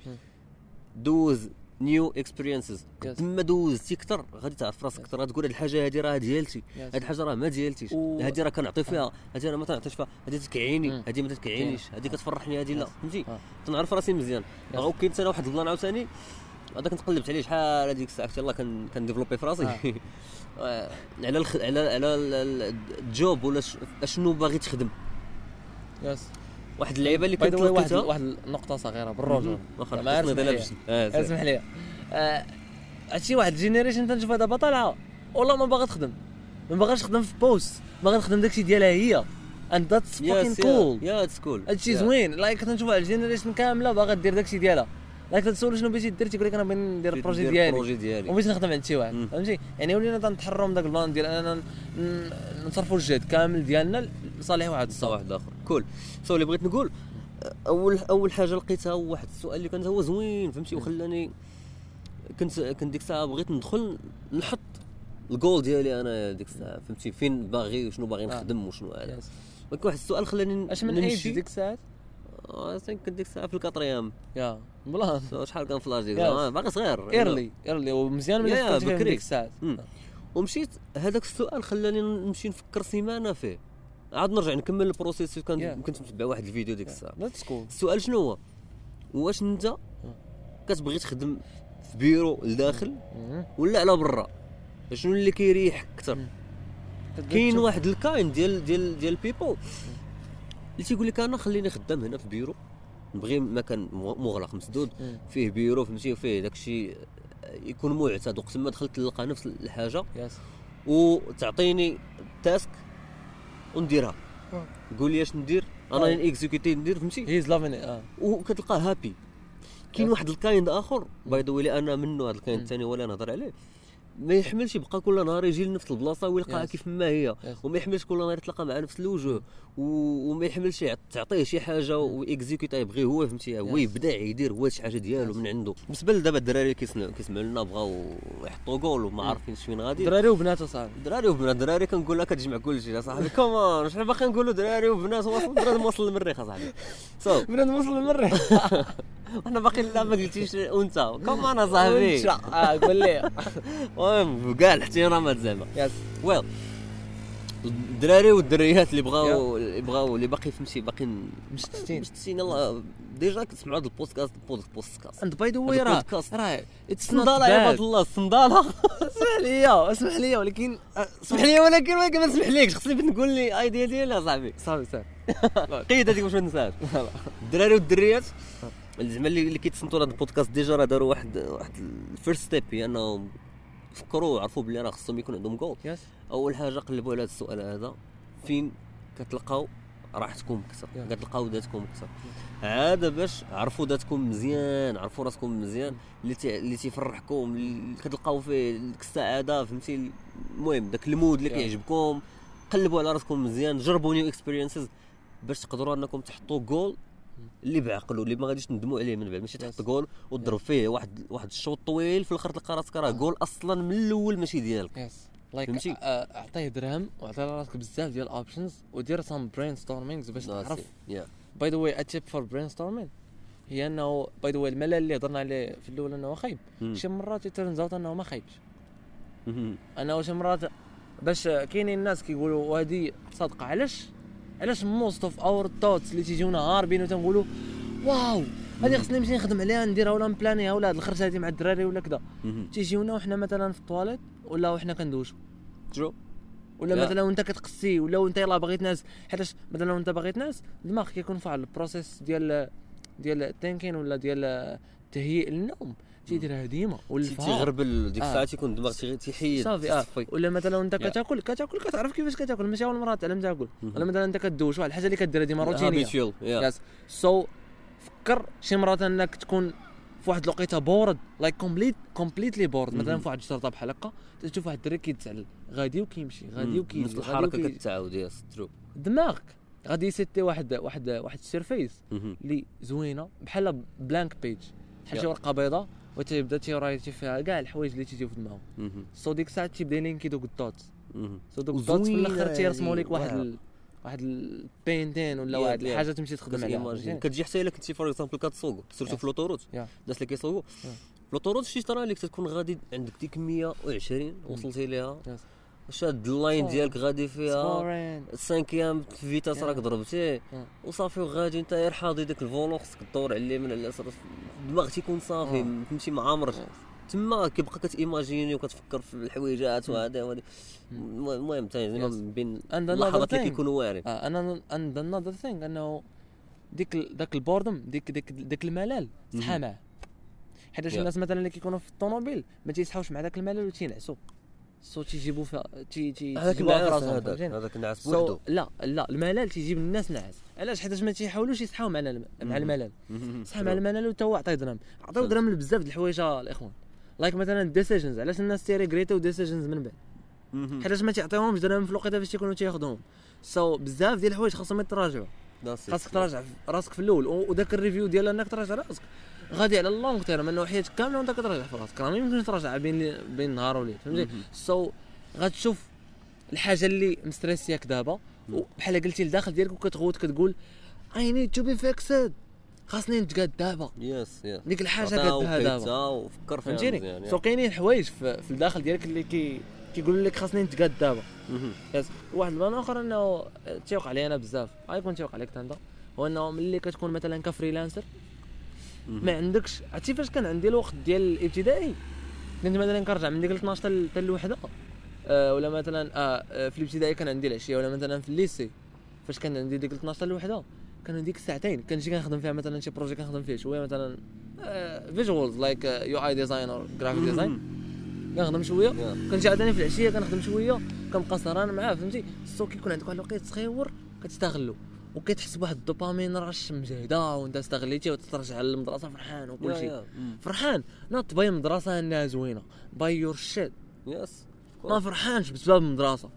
دوز new experiences Yes. قد ما دوزتي أكثر غادي تعرف راسك أكثر غتقول هاد الحاجة هادي راه ديالتي. هاد الحاجة راه ما ديالتيش هادي راه كنعطي فيها هادي راه ما تنعطيش فيها هادي تكعيني. هادي ما تكعينيش هادي كتفرحني هادي لا. فهمتي آه. تنعرف راسي مزيان Yes. أو كاين حتى واحد البلان عاوتاني هذا كنت قلبت عليه شحال هذيك الساعة. يلاه كان كن développي في راسي. آه. على الخ... على على ال- ال- ال job ولا ش... أشنو باغي تخدم. yes. واحد اللعيبة اللي كنت واحد واحد النقطة صغيرة بالرجوع واخا اسمح لي. آه،. اسمح لي. آه، هادشي واحد ال generation تنشوفها دابا طالعه والله ما باغا تخدم. ما باغاش تخدم في poste باغا تخدم داكشي ديالها هي. and that's fucking Yes, cool. Yeah, it's cool. هادشي. زوين. like واحد ال generation كاملة باغا دير داكشي ديالها. like تسول شنو بغيتي دير تيقول لك أنا بغيت ندير ال projet ديالي. ال projet ديالي. وبغيت نخدم عند شي واحد. فهمتي؟ يعني ولينا تنتحروا من داك البلان ديال أننا نصرفوا الجهد كامل ديالنا لصالح واحد الصوت. واحد اخر cool. So اللي بغيت نقول اول أول حاجة لقيتها هو واحد السؤال اللي كان هو زوين فهمتي؟ وخلاني كنت كنت ديك الساعة بغيت ندخل نحط الجول ديالي أنا ديك الساعة فهمتي؟ فين باغي وشنو باغي آه. نخدم وشنو هذا. ولكن واحد السؤال خلاني أش من نمشي. ديك الساعات؟ كنت ديك الساعة في ال quatrième يا بلان So شحال كان في l'âge ديك؟ آه، باقي صغير. early early ومزيان ملي من بكري. ديك الساعات. ومشيت هذاك السؤال خلاني نمشي نفكر سيمانة فيه. عاد نرجع نكمل ال process. كان. كنت متبع واحد الفيديو ديك الساعة. السؤال شنو هو؟ واش انت كتبغي تخدم في بيرو لداخل ولا على برا؟ شنو اللي كيريحك أكثر؟ كاين واحد ال kind ديال ديال ديال people اللي تيقول لك أنا خليني خدام هنا في بيرو. نبغي مكان مغ- مغلق مسدود مم. فيه بيرو فهمتي؟ وفيه داكشي يكون معتاد وقت ما دخلت نلقى نفس الحاجة. Yes. وتعطيني task ونديرها. قول لي اش ندير؟ أنا. exécuter ندير فهمتي؟ He's laughing آه. وكتلقاه happy كاين. واحد ال kind آخر. By the way أنا منه هذا ال kind. الثاني ولا نهضر عليه. ما يحملش يبقى كل نهار يجي لنفس البلاصة ويلقاها. كيف ما هي. وما يحملش كل نهار يتلاقى مع نفس الوجوه و- وما يحملش تعطيه شي حاجة وي exécuteا يبغي هو فهمتي هو. يبدع يدير هو شي حاجة ديالو. من عنده. بالنسبة لدابا الدراري كيسمعوا لنا بغاو يحطوا جول وما Mm. عارفين فين غادي. دراري وبنات صاحبي دراري وبنات دراري كنقول لها كتجمع كل شيء صاحبي. Comment شحال باقي نقولوا دراري وبنات؟ واصل دراري موصل للمريخ اصاحبي so بنات وصل المريخ. أنا باقي لا ما قلتيش أنت. Comment اصاحبي قول لي. المهم كاع الاحترامات زعما. Yes. Well الدراري والدريات اللي بغاو اللي بغاو اللي باقي فهمتي باقيين مشتتين. مشتتين. يلاه déjà كتسمعوا هذا البودكاست بودكاست. اند باي ذا هذا واي راه البودكاست. راه الصندالة يا عباد باد الله الصندالة اسمح لي اسمح لي ولكن آه، اسمح لي ولكن ولكن ما نسمحليكش خصني بغيت نقول لي idea ديالي أصاحبي. صافي صافي. قيد هذيك باش ما ننساهاش الدراري والدريات زعما اللي كيتصنتوا لهذا ال podcast déjà راه داروا واحد واحد ال first step هي أنهم فكروا وعرفوا بلي راه خصهم يكون عندهم goal yes أول حاجة قلبوا على هذا السؤال هذا. فين كتلقاو راحتكم أكثر Yeah. كتلقاو ذاتكم أكثر عاد باش عرفوا ذاتكم مزيان عرفوا راسكم مزيان. اللي تي... اللي تيفرحكم اللي كتلقاو فيه ديك السعادة فهمتي؟ المهم داك ال mood اللي Yeah. كيعجبكم. قلبوا على راسكم مزيان جربوا new experiences باش تقدروا أنكم تحطوا جول اللي بعقله اللي ما غاديش ندموا عليه من بعد ماشي. تحط جول وتضرب فيه واحد واحد الشوط طويل في الأخر تلقى راسك راه جول أصلا من الأول ماشي ديالك يس لايك فهمتي؟ أعطيه درهم وعطي راسك بزاف ديال options ودير some brainstormings باش. تعرف By the way a tip for brainstorming هي أنه by the way الملل اللي هضرنا عليه في الأول أنه خايب. شي مرات ي turns out أنه ما خايبش. أنه شي مرات باش كاينين الناس كيقولوا وهذه صادقه علاش علاش most of our thoughts اللي تيجيونا هاربين وتنقولوا waw هذه خصني نمشي نخدم عليها نديرها ولا ن planيها ولا هاد الخرجه هذه مع الدراري ولا كذا. تيجيونا وحنا مثلا في الطواليت ولا وحنا كندوشو. True ولا لا. مثلا وانت كتقسي ولا وانت يلاه باغي تنعس حيتاش مثلا وانت باغي تنعس دماغك كيكون واحد ال process ديال ديال ال thinking ولا ديال تهيئ النوم تيديرها ديما والفهار تيغربل ديك آه. الساعة تيكون تيغ- تيحيد صافي آه. ولا مثلا وانت yeah. كتاكل كتاكل كتعرف كيفاش كتاكل ماشي أول مرة تعلم تاكل. ولا مثلا أنت كدوش واحد الحاجة اللي كديرها ديما روتينية Habitual. Yeah yes so فكر شي مرات إنك تكون في واحد الوقيتة bored like complete completely bored مثلا. في واحد الشرطه بحال هكا تشوف واحد الدري كيتسعل غادي وكيمشي غادي. وكيجي نفس الحركة. كتعاود yes true دماغك غادي يسيتي واحد واحد واحد ال surface. اللي زوينة بحال blank page بحال شي. ورقة بيضاء وتيبدا تي writeي فيها كاع الحوايج اللي تيجيو في دماغه. So ديك الساعة تيبدا ي linkي دوك ال dots مهم. So دوك ال dots في الآخر تيرسموا هذه. لك واحد. ال... واحد ال painting ولا واحد. الحاجة تمشي تخدم عليها؟ كتجي حتى إلا كنتي for example كتسوق surtout yes. في l'autoroute. الناس اللي كيسوقوا. l'autoroute شتي ترى لك تكون غادي عندك ديك 120 وصلتي ليها. شاد ال line. ديالك غادي فيها. ال cinquième vitesse. راك ضربتيه. وصافي وغادي انت غير حاضي داك ال volant خصك تدور على اليمين على اليسار الدماغ تيكون صافي. فهمتي معمر yes. تما كيبقى كتيماجيني وكتفكر في الحويجات مم. وهذا وهذا مم. المهم. زعما بين اللحظات اللي. كيكونوا واعرين أنا and another thing أنه ديك داك ال boredom ديك ديك ديك الملل صحى مهم. معاه حيت Yeah. الناس مثلا اللي كيكونوا في الطوموبيل ما تيسحاوش مع داك الملل وتينعسوا so تيجيبوا فيها تي تي هذاك النعاس هذاك؟ هذاك بوحدو لا لا الملل تيجيب الناس نعاس علاش حيت ما تيحاولوش يصحاو مع الم- مع. الملل. صحى مع الملل وتا هو عطيه درهم عطيو صح. درهم لبزاف د الحوايج الإخوان like مثلا decisions علاش الناس تيريغريتو decisions من بعد. حيتاش ما تيعطيوهمش درهم في الوقيته فاش تيكونوا تياخذوهم so بزاف ديال الحوايج خاصهم يتراجعوا. خاصك تراجع راسك في الأول وداك ال review ديال أنك تراجع راسك غادي على ال long term أنه حياتك كاملة وأنت كتراجع في راسك راه ما يمكنش تراجع بين بين نهار وليل فهمتي. so غتشوف الحاجة اللي مستريسياك دابا مم. بحال قلتي لداخل ديالك وكتغوت كتقول I need to be fixed خاصني نتقاد دابا. yes yes ديك الحاجة قدها دابا. وفكر فيها فهمتيني؟ مزيان، so كاينين حوايج في, في الداخل ديالك اللي كي كيقول لك خاصني نتقاد دابا. yes واحد ال plan آخر أنه تيوقع علي أنا بزاف. غيكون تيوقع عليك انت هو أنه ملي كتكون مثلا ك freelancer. ما عندكش عرفتي فاش كان عندي الوقت ديال الابتدائي؟ كنت مثلا كنرجع من ديك ال 12 حتى الوحده آه ولا مثلا آه آه، في الابتدائي كان عندي العشية ولا مثلا في ال lycée. فاش كان عندي ديك ال 12 حتى الوحده كان عندي ديك الساعتين. كنجي كنخدم فيها مثلا شي projet كنخدم فيه شوية مثلا visuals like UI design or graphic design كنخدم شوية. Yeah. كنجي عاوتاني في العشية كنخدم شوية كنبقى سهران معاه فهمتي؟ so كيكون عندك واحد الوقت صغيور كتستغلو. وكتحس بواحد ال dopamine rush مجهدة وانت استغليتي وترجع للمدرسة فرحان وكل شيء. فرحان. not by المدرسة انها زوينة. by your shit yes ما فرحانش بسبب المدرسة.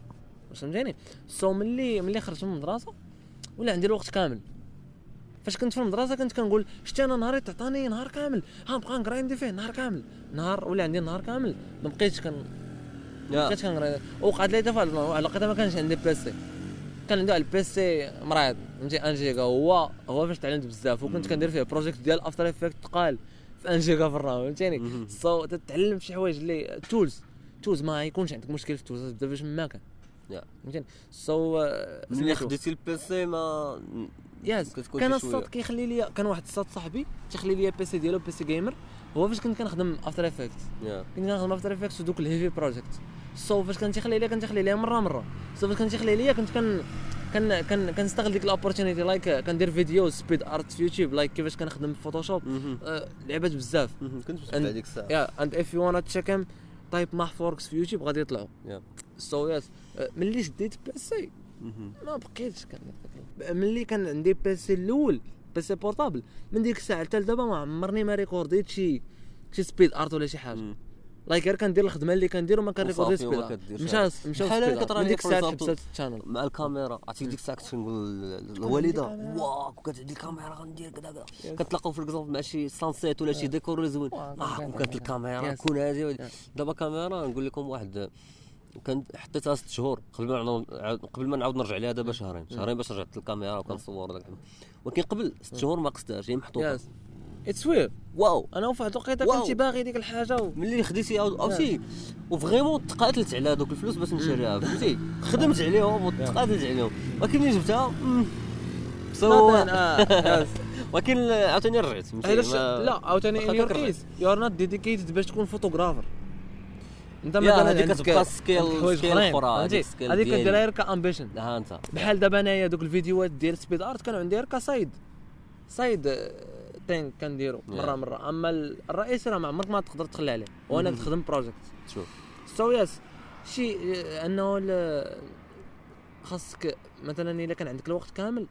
واش فهمتيني so ملي ملي خرجت من المدرسة؟ ولا عندي الوقت كامل. فاش كنت في المدرسة كنت كنقول شتي أنا نهاري تعطاني نهار كامل. ها نبقى نقرايندي فيه نهار كامل. نهار ولا عندي نهار كامل. ما بقيتش كن بقيتش كنقرا. وقعد لي واحد الوقيته ما كانش عندي PC كان عندي واحد ال PC مريض فهمتي un giga هو هو فاش تعلمت بزاف وكنت كندير فيه project ديال After Effect تقال في un giga في ال RAM فهمتيني. so تتعلم شي حوايج اللي tools tools ما يكونش عندك مشكل في ال tools تبدا باش ما كان yeah. فهمتيني؟ so ملي خديتي ال PC ما yes كان. الصاد كيخلي لي كان واحد الصاد صاحبي تيخلي لي PC ديالو PC gamer هو فاش كنت كنخدم After Effect كنت كنخدم After Effects ودوك ال heavy project so فاش كان تيخلي ليا كان تيخلي ليا مرة مرة so فاش كان تيخلي ليا كنت كن كان كان كنستغل ديك ال opportunity like كندير فيديو speed art في يوتيوب like كيفاش كنخدم في فوتوشوب. آه، لعبات بزاف. كنت متبع ديك الساعة yeah and if you wanna check 'em type محفوركس في يوتيوب غادي يطلعوا. so yes ملي شديت PC. ما بقيتش كان ملي كان عندي PC الأول PC portable من ديك الساعة حتى لدابا ما عمرني ما ريكورديت شي شي speed art ولا شي حاجة. like غير كندير الخدمة اللي كندير وما كنريكوردي وصافي وما سبيلا كديرش مشى. مشى بحال ديك الساعة. حبست ال channel مع الكاميرا. عرفتي ديك الساعة كنت كنقول للوالده wow كانت عندي الكاميرا غندير كذا كذا. كتلاقاو في exemple مع شي sunset ولا شي ديكور زوين. آه كان- كون كانت الكاميرا. كون هادي. دابا كاميرا نقول لكم واحد كنت حطيتها ست شهور. قبل ما نعاود قبل ما نعاود نرجع ليها دابا شهرين. شهرين باش رجعت الكاميرا وكنصور الحال. ولكن قبل ست شهور ما قصتهاش هي محطوطة. it's weird wow أنا في واحد الوقيته. كنت باغي ديك الحاجة و... ملي خديتي أو أو شي. و vraiment تقاتلت على دوك الفلوس باش نشريها فهمتي؟ خدمت عليهم وتقاتلت عليهم. ولكن ملي جبتها so ولكن عاوتاني رجعت ما- لا عاوتاني in your. case you are not dedicated باش تكون photographer أنت مثلا هذيك كتبقى skill- skill فهمتي؟ هذيك. كديرها غير ك passion ها أنت. بحال دابا أنايا دوك الفيديوهات ديال speed art كانوا عندي غير ك side side آه، thing كنديرو مرة. مرة. أما ال- الرئيسي راه ما عمرك ما تقدر تخلي عليه. وأنا مم. تخدم project شوف so yes شي أنه خاصك مثلا إلا كان عندك الوقت كامل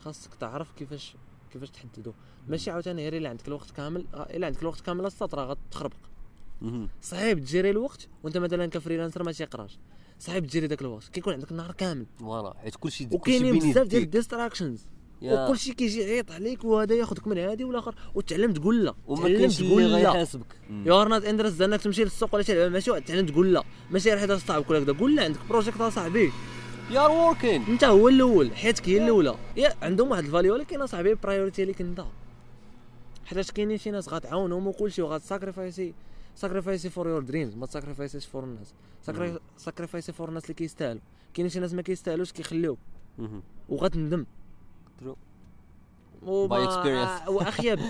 خاصك تعرف كيفاش كيفاش تحددو. ماشي عاوتاني غير إلا عندك الوقت كامل إلا عندك الوقت كامل السطر راه غتخربق مهم. صعيب تجيري الوقت وأنت مثلا ك freelancer ما تيقراش. صعيب تجيري داك الوقت. كيكون عندك النهار كامل. voilà حيت كلشي وكاينين بزاف ديال ال distractions. وكل شيء كيجي يعيط عليك وهذا ياخذك من هادي والآخر وتعلم تقول لا. وما كاينش اللي تقول لا. غيحاسبك you are not interested انك تمشي للسوق ولا تلعب ماشي تعلم تقول لا. ماشي غير حيت صاحبك ولا كذا قول لا عندك project أصاحبي. you are working أنت هو الأول حياتك هي الأولى. yeah عندهم واحد ال value ولكن أصاحبي priority ليك أنت. حيت كاينين شي ناس غتعاونهم وكل شيء وغتساكريفايسي ساكريفايسي for your dreams ما تساكريفايسيش for الناس. ساكريفايسي for الناس اللي كيستاهلوا. كاينين شي ناس ما كيستاهلوش كيخليوك. وغتندم. By experience. واخيب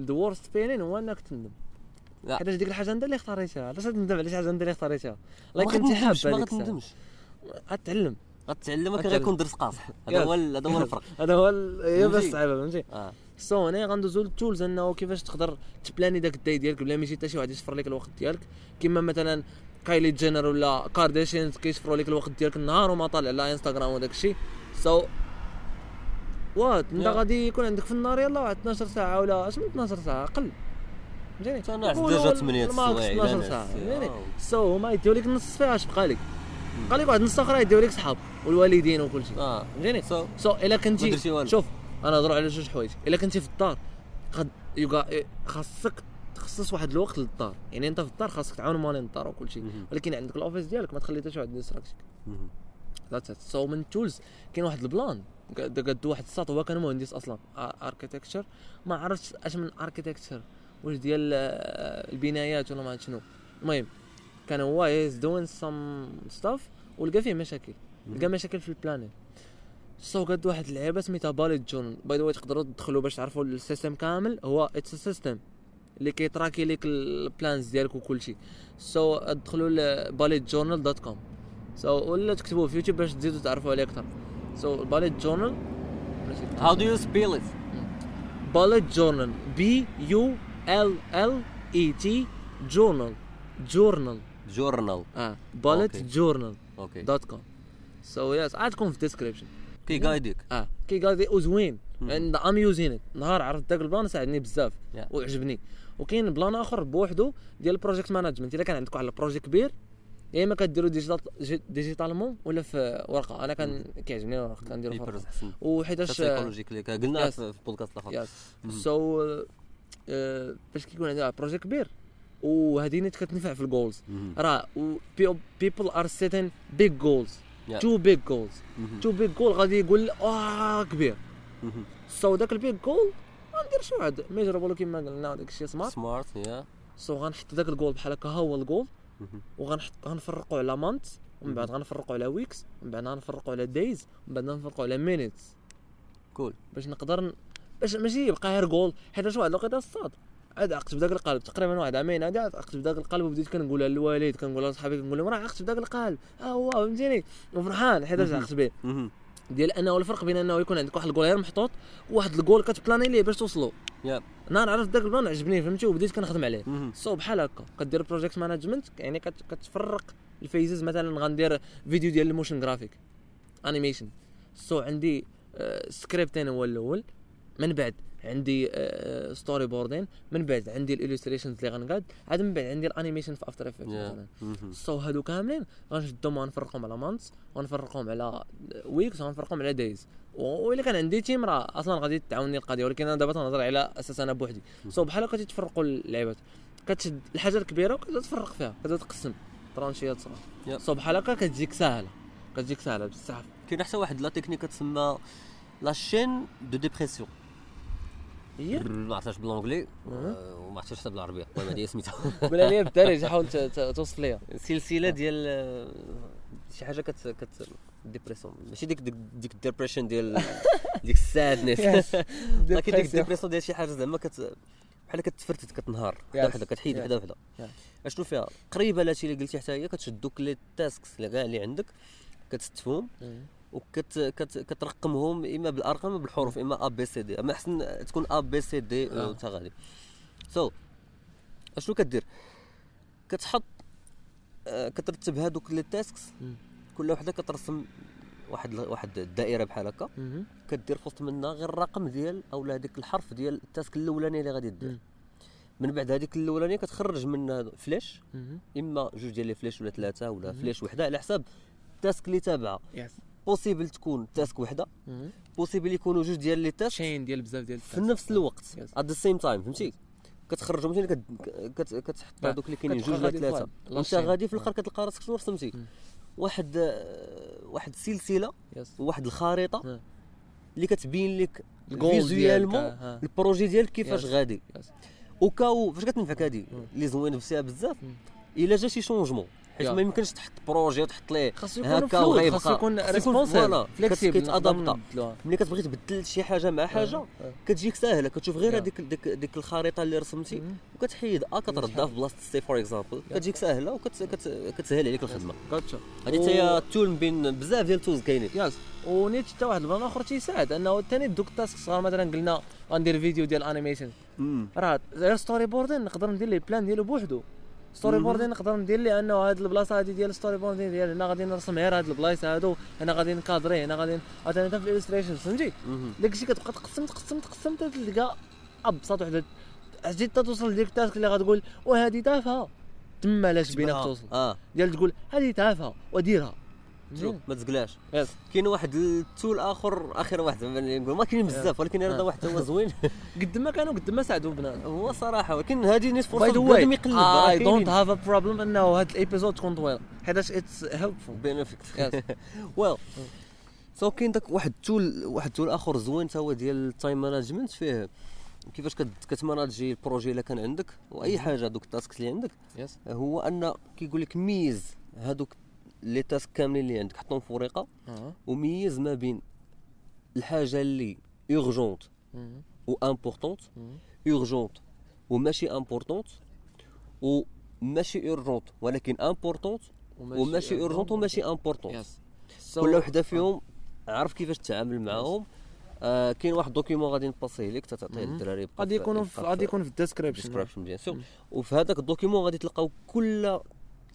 the worst feeling هو إنك تندم. لا. حيت ديك الحاجة أنت اللي اختاريتها؟ علاش تندم؟ على شي حاجة أنت اللي اختاريتها؟ لكن أنت حاب ما. غتندمش. غتعلم. غتعلم غتعلم. غيكون درس قاصح. هذا هو هذا هو الفرق. هذا هو هي بس؟ صعيبه فهمتي so هنا غندوزو لل tools أنه كيفاش تقدر تبلاني داك ال day ديالك بلا ما يجي حتى شي واحد يشفر لك الوقت ديالك. كما مثلا كايلي جينر ولا كارديشيانز كيشفروا لك الوقت ديالك النهار وما طالع لا انستغرام وداك الشيء so what not. غادي يكون عندك في النهار يلا واحد 12 ساعة ولا اش من 12 ساعة أقل فهمتيني؟ حتى أنا نقولوا déjà 8 ال max السوايع 12 إلا ساعة. فهمتيني؟ آه. so هما يديو لك نص فيها اش بقى لك بقى لك واحد النص أخرى يديو لك صحاب والوالدين وكل شيء. آه. فهمتيني؟ so إلا كنتي. شوف أنا نهضروا على جوج حوايج. إلا كنتي في الدار يقا خاصك تخصص واحد الوقت للدار. يعني أنت في الدار خاصك تعاون مالين الدار وكل شيء. ولكن عندك ال office ديالك ما تخلي حتى شي واحد مهم. that's it so من ال tools كاين واحد ال plan. قد واحد الساط هو كان مهندس أصلا architecture ما عرفتش أش من architecture واش ديال البنايات ولا ما عرفت شنو. المهم كان هو he's doing some stuff ولقى فيه مشاكل. لقى مشاكل في ال planning so قد واحد اللعيبه سميتها Bullet Journal by the تقدروا تدخلوا باش تعرفوا ال system كامل. هو it's system اللي كيتراكي لك ال plans ديالك وكل شيء. so ادخلوا ل Bullet Journal dot com so ولا تكتبوه في يوتيوب باش تزيدوا تعرفوا عليه أكثر. so Bullet Journal How do you spell it? Bullet Journal B U L L E T journal journal Journal. آه Bullet okay. Journal okay dot com so yes عادكم في ال description كي قايدك آه كي قال وزوين. and I'm using نهار عرفت داك ال plan ساعدني بزاف. Yeah. وعجبني. وكاين plan آخر بوحدو ديال ال project management إلا كان عندك واحد ال project كبير يا اما كديرو digital digitalement ولا في ورقة؟ أنا كان كيعجبني الورق كنديرو في ورقة. وحيتاش قلنا. في البودكاست الآخر. so باش كيكون عندي project كبير. وهذه نيت كتنفع في ال goals. راه people are setting big goals. Too big goals. Too big goal غادي يقول آه كبير. so داك ال big goal غندير شي واحد. measurable كيما قلنا داك الشيء smart smart yeah so غنحط داك الجول بحال هكا. هو الجول. وغنحط غنفرقوا على months ومن بعد غنفرقوا على weeks ومن بعد غنفرقوا على days ومن بعد غنفرقوا على minutes كول باش نقدر ن... باش ماشي يبقى غير جول حيت واحد الوقيته الصاد. عاد عقت بداك القالب تقريبا واحد عامين عاد عقت بداك القالب وبديت كنقولها للوالد كنقولها لصحابي كنقول لهم راه عقت بداك القالب. ها هو فهمتيني؟ وفرحان حيت. عقت به. ديال أنه الفرق بين أنه يكون عندك واحد الجول غير محطوط وواحد الجول كتبلاني ليه باش توصلوا yeah. نهار عرفت داك ال plan عجبني فهمتي؟ وبديت كنخدم عليه. مهم. so بحال هكا كدير project management يعني كت- كتفرق ال phases مثلا غندير فيديو ديال ال motion graphic animation so عندي آه، scripting هو الأول. من بعد عندي storyboarding من بعد. عندي ال illustrations اللي غنقاد عاد من بعد عندي ال animation في After Effect مثلا. so هادو كاملين غنشدهم غنفرقهم على months غنفرقهم على weeks غنفرقهم على days وإلا كان عندي team راه أصلا غادي تعاوني القضية ولكن أنا دابا تنهضر على أساس أنا بوحدي. so بحال هكا تيتفرقوا اللعيبات كتشد الحاجة الكبيرة وكتبدا تفرق فيها كتبدا تقسم. ترانشيات صغار. so بحال هكا كتجيك ساهلة كتجيك ساهلة بزاف كاين حتى واحد la technique كتسمى la chaîne de dépression هي؟ ما عرفتش بالانجلي. آه، وما عرفتش حتى بالعربية. المهم هذه سميتها. قول لي بالدارجه حاول توصف ليا. سلسلة ديال آه، شي حاجة كت كت dépression ماشي ديك ديك, ال depression ديال ديك ال sadness ولكن ديك ال dépression ديال شي حاجة زعما كت بحال كتفرتت كتنهار. وحده. وحده كتحيد. وحده. وحده. أشنو فيها؟ قريبة لهادشي اللي قلتي حتى هي كتشد دوك les tasks اللي كاع اللي عندك كتستفهم. وكت كت كترقمهم إما بالأرقام اما بالحروف إما A B C D أما أحسن تكون A B C D. وتا غادي so أشنو كدير كتحط آه، كترتب هادوك les tasks. كل وحدة كترسم واحد واحد الدائرة بحال هكا. كدير في وسط منها غير الرقم ديال أو هذيك الحرف ديال ال task الاولاني اللي غادي دير. من بعد هذيك الأولانية كتخرج من flèche. إما جوج ديال les flèches ولا ثلاثة ولا. flèche وحدة على حساب ال task اللي تابعة c'est possible تكون task وحدة. possible يكونوا جوج ديال les tasks chaîne ديال بزاف ديال في نفس الوقت. at the same time فهمتي كتخرجهم مثلا كت- كت- كتحط آه. هذوك اللي كاينين جوج ولا ثلاثة chaînes. غادي في آه. الآخر كتلقى راسك شنو رسمتي. واحد آه، واحد السلسله واحد الخريطة آه. اللي كتبين لك visuellement ديالك، آه. ال projet ديالك كيفاش. غادي. وكاو فاش كتنفعك هادي مم. اللي زوين بزاف. إلا جا شي changement حيت. ما يمكنش تحط projet وتحط ليه؟ هكا وغيبقى خاصو يكون voilà, flexible كيتادابتا. ملي كتبغي تبدل شي حاجة مع حاجة كتجيك ساهلة. كتشوف غير. هذيك ديك ديك الخريطة اللي رسمتي وكتحيد. ا كتردها في بلاصة C for example. كتجيك ساهلة وكتسهل عليك الخدمة. هذه حتى هي tool من بين بزاف ديال ال tools كاينين. yes ونيت حتى واحد ال plan آخر تيساعد أنه ثاني دوك ال tasks صغار مثلا قلنا غندير فيديو ديال animation. راه غير storyboarding نقدر ندير ليه plan ديالو بوحدو. story. boarding نقدر ندير ليه انه هاد البلاصه هادي ديال storyboarding ديال هنا غادي نرسم غير هاد البلايص هادو هنا غادي نكادري هنا غادي مثلا في ال illustration فهمتي؟ مهم. داك الشيء كتبقى تقسم تقسم تقسم تلقى أبسط وحدة. حتى توصل لديك ال task اللي غتقول وهذه تافهة. تما علاش بينك توصل؟ آه. ديال تقول هذه تافهة وديرها. ما تزقلاش. كاين واحد التول آخر آخر واحد اللي نقول ما كاينين بزاف ولكن هذا. واحد هو زوين. قد ما كانوا قد ما ساعدوا بنادم. هو صراحة ولكن هذه نيت فرصة بنادم يقلب I don't have a problem أنه هاد ال episode تكون طويلة. حيتاش it's helpful benefit Yes. well so كاين داك واحد ال tool واحد ال tool آخر زوين تا هو ديال ال time management فيه كيفاش كت- كتماناجي ال projet إلا كان عندك وأي حاجة دوك ال tasks اللي عندك. yes هو أن كيقول لك ميز هادوك لي task كاملين اللي عندك حطهم في ورقة وميز ما بين الحاجة اللي urgente و importante urgente وماشي importante وماشي urgente ولكن importante وماشي urgente وماشي importante كل وحدة فيهم عرف كيفاش تتعامل معاهم. آه كاين واحد ال document غادي نباسيه لك تتعطيه مهم. للدراري غادي يبقى غادي يكون في ال description description bien sûr. وفي هذاك ال document غادي تلقاو كل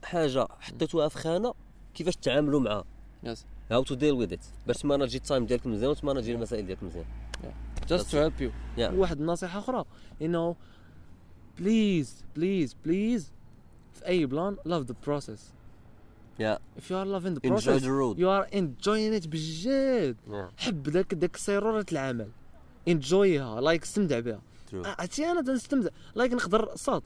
حاجة حطيتوها في خانة كيفاش تتعاملوا معها yes. how to deal with it باش تماناجي ال time ديالك مزيان وتماناجي المسائل ديالك مزيان just to help you Yeah. واحد النصيحه أخرى. انه please please please في أي plan love the process يا if you are loving the enjoy process the road. you are enjoying it بجد. Yeah, حب ذاك ذاك سيرورة العمل. انجويها لايك استمتع بها. True. عرفتي أنا تنستمتع. لايك نقدر صاد.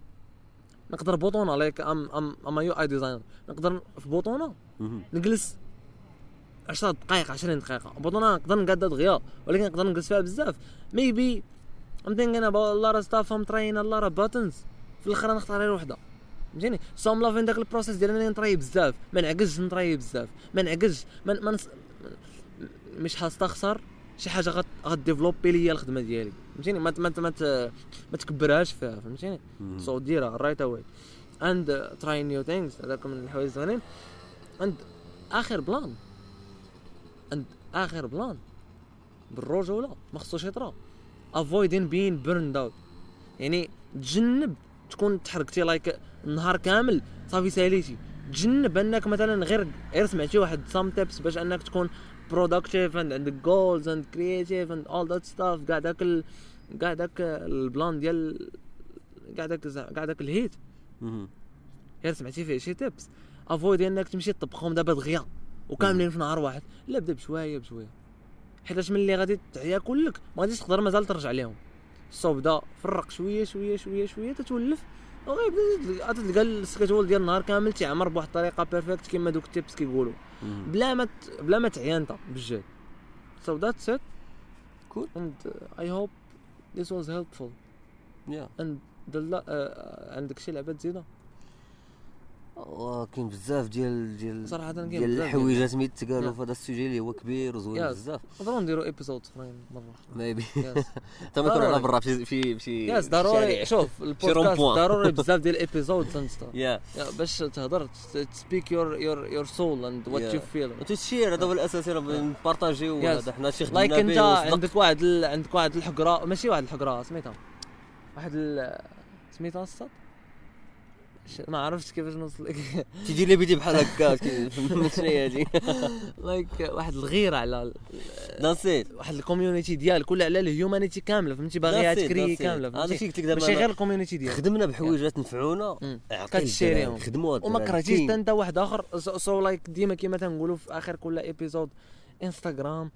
نقدر بوطونه لايك ام ام ام يو اي ديزاينر نقدر في بوطونه. نجلس 10 دقائق 20 دقيقة. بوطونه نقدر نقعد دغيا ولكن نقدر نجلس فيها بزاف. ميبي ام ثينكين اباوت لا ستاف ام ترين لا راه باتنز في الآخر نختار غير وحدة. فهمتيني so I'm loving داك ال process ديال إنني نطري بزاف. ما نعكزش نطري بزاف. ما نعكزش ما. مش هستخسر شي حاجة غديفلوبي ليا الخدمة ديالي. فهمتيني؟ ما ما ما ما تكبرهاش فيها فهمتيني. so ديرها right away and try new things هذاك من الحوايج الزوينين. and آخر plan and آخر plan بالرجوله ما خصوش يطرا avoiding being burned out يعني تجنب تكون تحركتي like النهار كامل صافي ساليتي. تجنب أنك مثلا غير غير سمعتي واحد some tips باش أنك تكون productive and عندك goals and creative and all that stuff كاع داك ال... كاع داك ال plan ديال كاع داك كاع داك الهيت. غير سمعتي فيه شي tips avoid إنك تمشي تطبخهم دابا دغيا وكاملين في نهار واحد. لا بدا بشوية بشوية. حيتاش ملي غادي تعيا كلك ما غاديش تقدر مازال ترجع ليهم. بدا فرق شوية شوية شوية شوية تتولف. غادي تلقى ال schedule ديال النهار كامل تيعمر بواحد الطريقة perfect كما دوك ال tips كيقولوا. بلا ما بلا ما تعيا انت بالجهد so that's it Cool. and uh, I hope this was helpful. yeah and the la- uh, عندك شي لعبة تزيدها آه، كاين بزاف ديال ديال صراحة كاين ديال الحويجات مي تقالوا. في هذا السوجي اللي هو كبير وزوين. بزاف نقدروا نديروا ايبيزود أخرين مرة ميبي يس حتى ما يكون على. برا في في في يس ضروري شوف البودكاست. ضروري بزاف ديال الايبيزود يا باش تهضر تسبيك يور يور يور سول اند وات. يو فيل وتشير هذا هو الاساسي راه نبارطاجيو. هذا حنا شي خدمنا لايك أنت. عندك واحد. عندك واحد الحقرة ماشي واحد الحقرة سميتها واحد. سميتها الصاد ما عرفتش كيفاش نوصل لك. تيجي لي بيدي بحال هكا شنو هي هادي؟ لايك واحد الغيرة على نسيت واحد الكوميونيتي ديالك ولا على الهيومانيتي كاملة فهمتي؟ باغيها تكري. كاملة فهمتي؟ شي قلت لك دابا ماشي غير الكوميونيتي ديالك. خدمنا بحويجات نفعونا. للدراري، خدموا وما. كرهتيش. حتى أنت واحد آخر. سو لايك ديما كيما تنقولوا في آخر كل ايبيزود انستغرام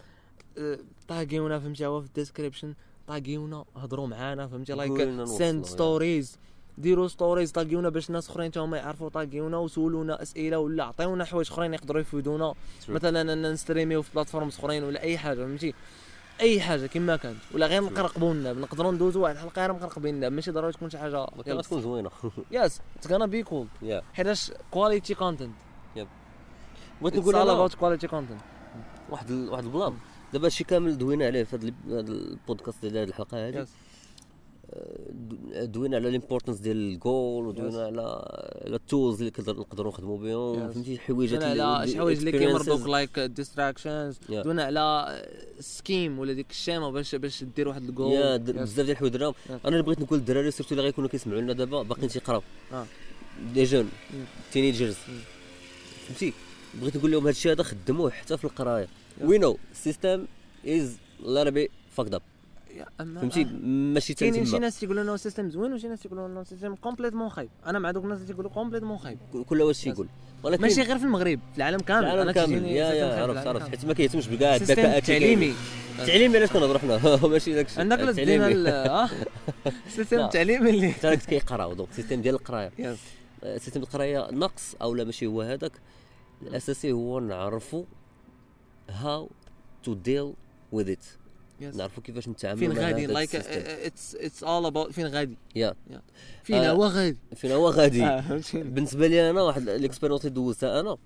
آه، طاقيونا فهمتي؟ هو في ال description طاقيونا هضروا معانا فهمتي؟ like send. stories ديروا stories طاقيونا باش الناس اخرين هما يعرفوا طاقيونا وسولونا اسئلة ولا عطيونا حوايج اخرين يقدروا يفيدونا. مثلا اننا نستريميو في platforms اخرين ولا أي حاجة فهمتي؟ أي حاجة كما كانت ولا غير نقرقبوا لنا نقدروا ندوزوا واحد الحلقة غير مقرقبين لنا ماشي ضروري تكون شي حاجة تكون زوينة. yes it's gonna be cool حيتاش quality content بغيت نقول أنا about quality content. واحد ال- واحد ال plan. دابا هادشي كامل دوينا عليه في هذا البودكاست ديال هاد الحلقة هذه دوينا على ال importance ديال الجول ودوينا على على ال tools اللي نقدروا نخدموا بهم. فهمتي حويجات دونا على شي حوايج اللي. كيمرضوك like distractions Yeah. دونا على scheme ولا ديك ال schéma باش باش دير واحد الجول بزاف ديال الحوايج درهم. أنا اللي بغيت نقول للدراري surtout اللي غيكونوا كيسمعوا لنا دابا باقيين تيقراو آه. دي جون. تينيجرز فهمتي بغيت نقول لهم هذا الشيء هذا خدموه حتى في القراية. وي نو سيستم از لا بي فاكد اب فهمتي؟ آه. ماشي كاينين شي ناس تيقولوا انه سيستم زوين وشي ناس تيقولوا انه سيستم كومبليتمون خايب. أنا مع دوك الناس اللي تيقولوا كومبليتمون خايب. كل واش تيقول ولكن ماشي غير في المغرب في العالم كامل. العالم أنا كامل. يا يا في عرفت العالم عرفت. حيت ما كيهتمش بكاع. الذكاء تعليمي. التعليمي علاش كنهضروا حنا؟ ماشي داك الشيء عندك دينا ال- آه. system لا. تعليمي اللي حتى راك كيقراو donc ال system ديال القراية. yes system القراية نقص أو لا ماشي هو هذاك. الأساسي هو نعرفوا how to deal with it نعرفوا كيفاش نتعاملوا فين غادي؟ like. it's it's all about فين غادي. yeah فين آه. هو غادي؟ فين هو غادي؟ آه، بالنسبة لي أنا واحد ال expérience اللي دوزتها أنا.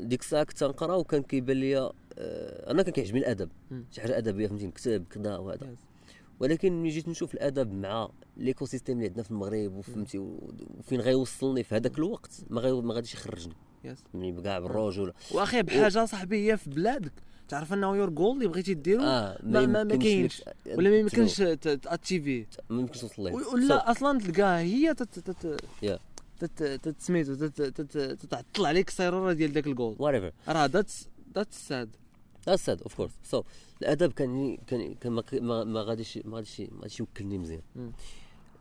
ديك الساعة كنت نقرا وكان كيبان لي آه، أنا كان كيعجبني الأدب. شي حاجة أدبية فهمتي نكتب كذا وهذا. ولكن ملي جيت نشوف الأدب مع l'écosystème اللي عندنا في المغرب وفهمتي وفين غيوصلني في هذاك الوقت ما غاديش يخرجني. يس مني بكاع بالرجل. وأخي بحاجة صاحبي هي في بلادك. تعرف أنه your goal اللي بغيتي ديرو؟ آه ما ما, ما كاينش. ولا ما يمكنش تلو. تاتشيفي ما يمكنش توصل ليه. ولا أصلا تلقاها هي تت سميتو تتعطل عليك السيرورة ديال داك الجول وات ايفر راه ذاتس that's ساد ذاتس ساد اوف كورس سو الأدب كان كان ما- غاديش ما غاديش ما غاديش يوكلني مزيان.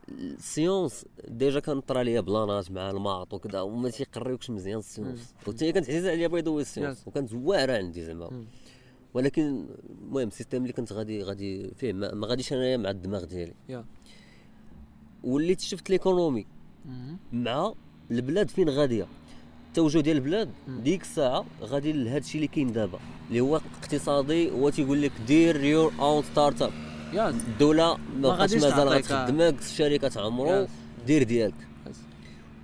ال sciences déjà كنطرى ليا بلانات مع ال maths وكذا وما تيقريوكش مزيان ال sciences. وحتى هي كانت عزيزه عليا بغيت ندوز ال sciences. وكانت واعره عندي زعما. ولكن المهم ال système اللي كنت غادي غادي فيه ما, ما غاديش انايا مع الدماغ ديالي. yeah. وليت شفت l'économie مع البلاد فين غادية. التوجه ديال البلاد. ديك الساعة غادي لهذا الشيء اللي كاين دابا اللي هو اقتصادي هو تيقول لك دير your own start-up الدولة ما بقاش مازال غتخدمك الشركة تعمرو. دير ديالك.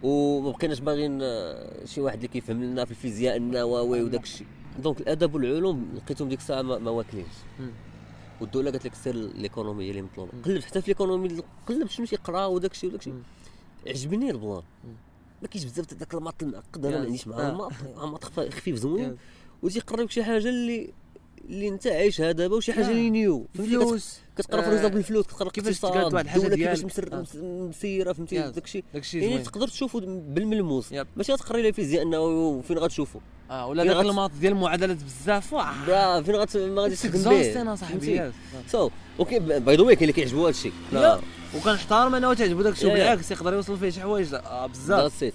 وما بقيناش باغيين آه، شي واحد اللي كيفهم لنا في الفيزياء النووي وداك الشيء. donc الادب والعلوم لقيتهم ديك الساعة ما, ما واكلينش. والدولة قالت لك سير l'économie هي اللي مطلوبة. قلبت حتى في l'économie قلبت شنو تيقرا وداك الشيء وداك الشيء. عجبني ال plan. ما كاينش بزاف داك ال maths المعقد أنا ما. عنديش معاه. ال maths ال maths خفيف زوين. وتيقريوك شي حاجة اللي اللي انت عايشها دابا وشي حاجة Yeah. اللي new. فلوس. كتقرا for آه، example الفلوس كتقرا كيفاش تقاد واحد الحاجة الدولة كيفاش آه. مس- مسيرة فهمتي. داكشي. داكشي يعني تقدر تشوفه بالملموس. ماشي غتقري لي فيزياء انه فين غتشوفو. آه ولا داك ال maths ديال المعادلات بزاف واه. فين غت ما غاديش تخدم به؟ yes. so okay by the way كاين اللي كيعجبو هذا الشيء لا. وكنحترم انه تعجبو داك الشيء. بالعكس يقدر يوصل فيه شي حوايج آه، بزاف yeah.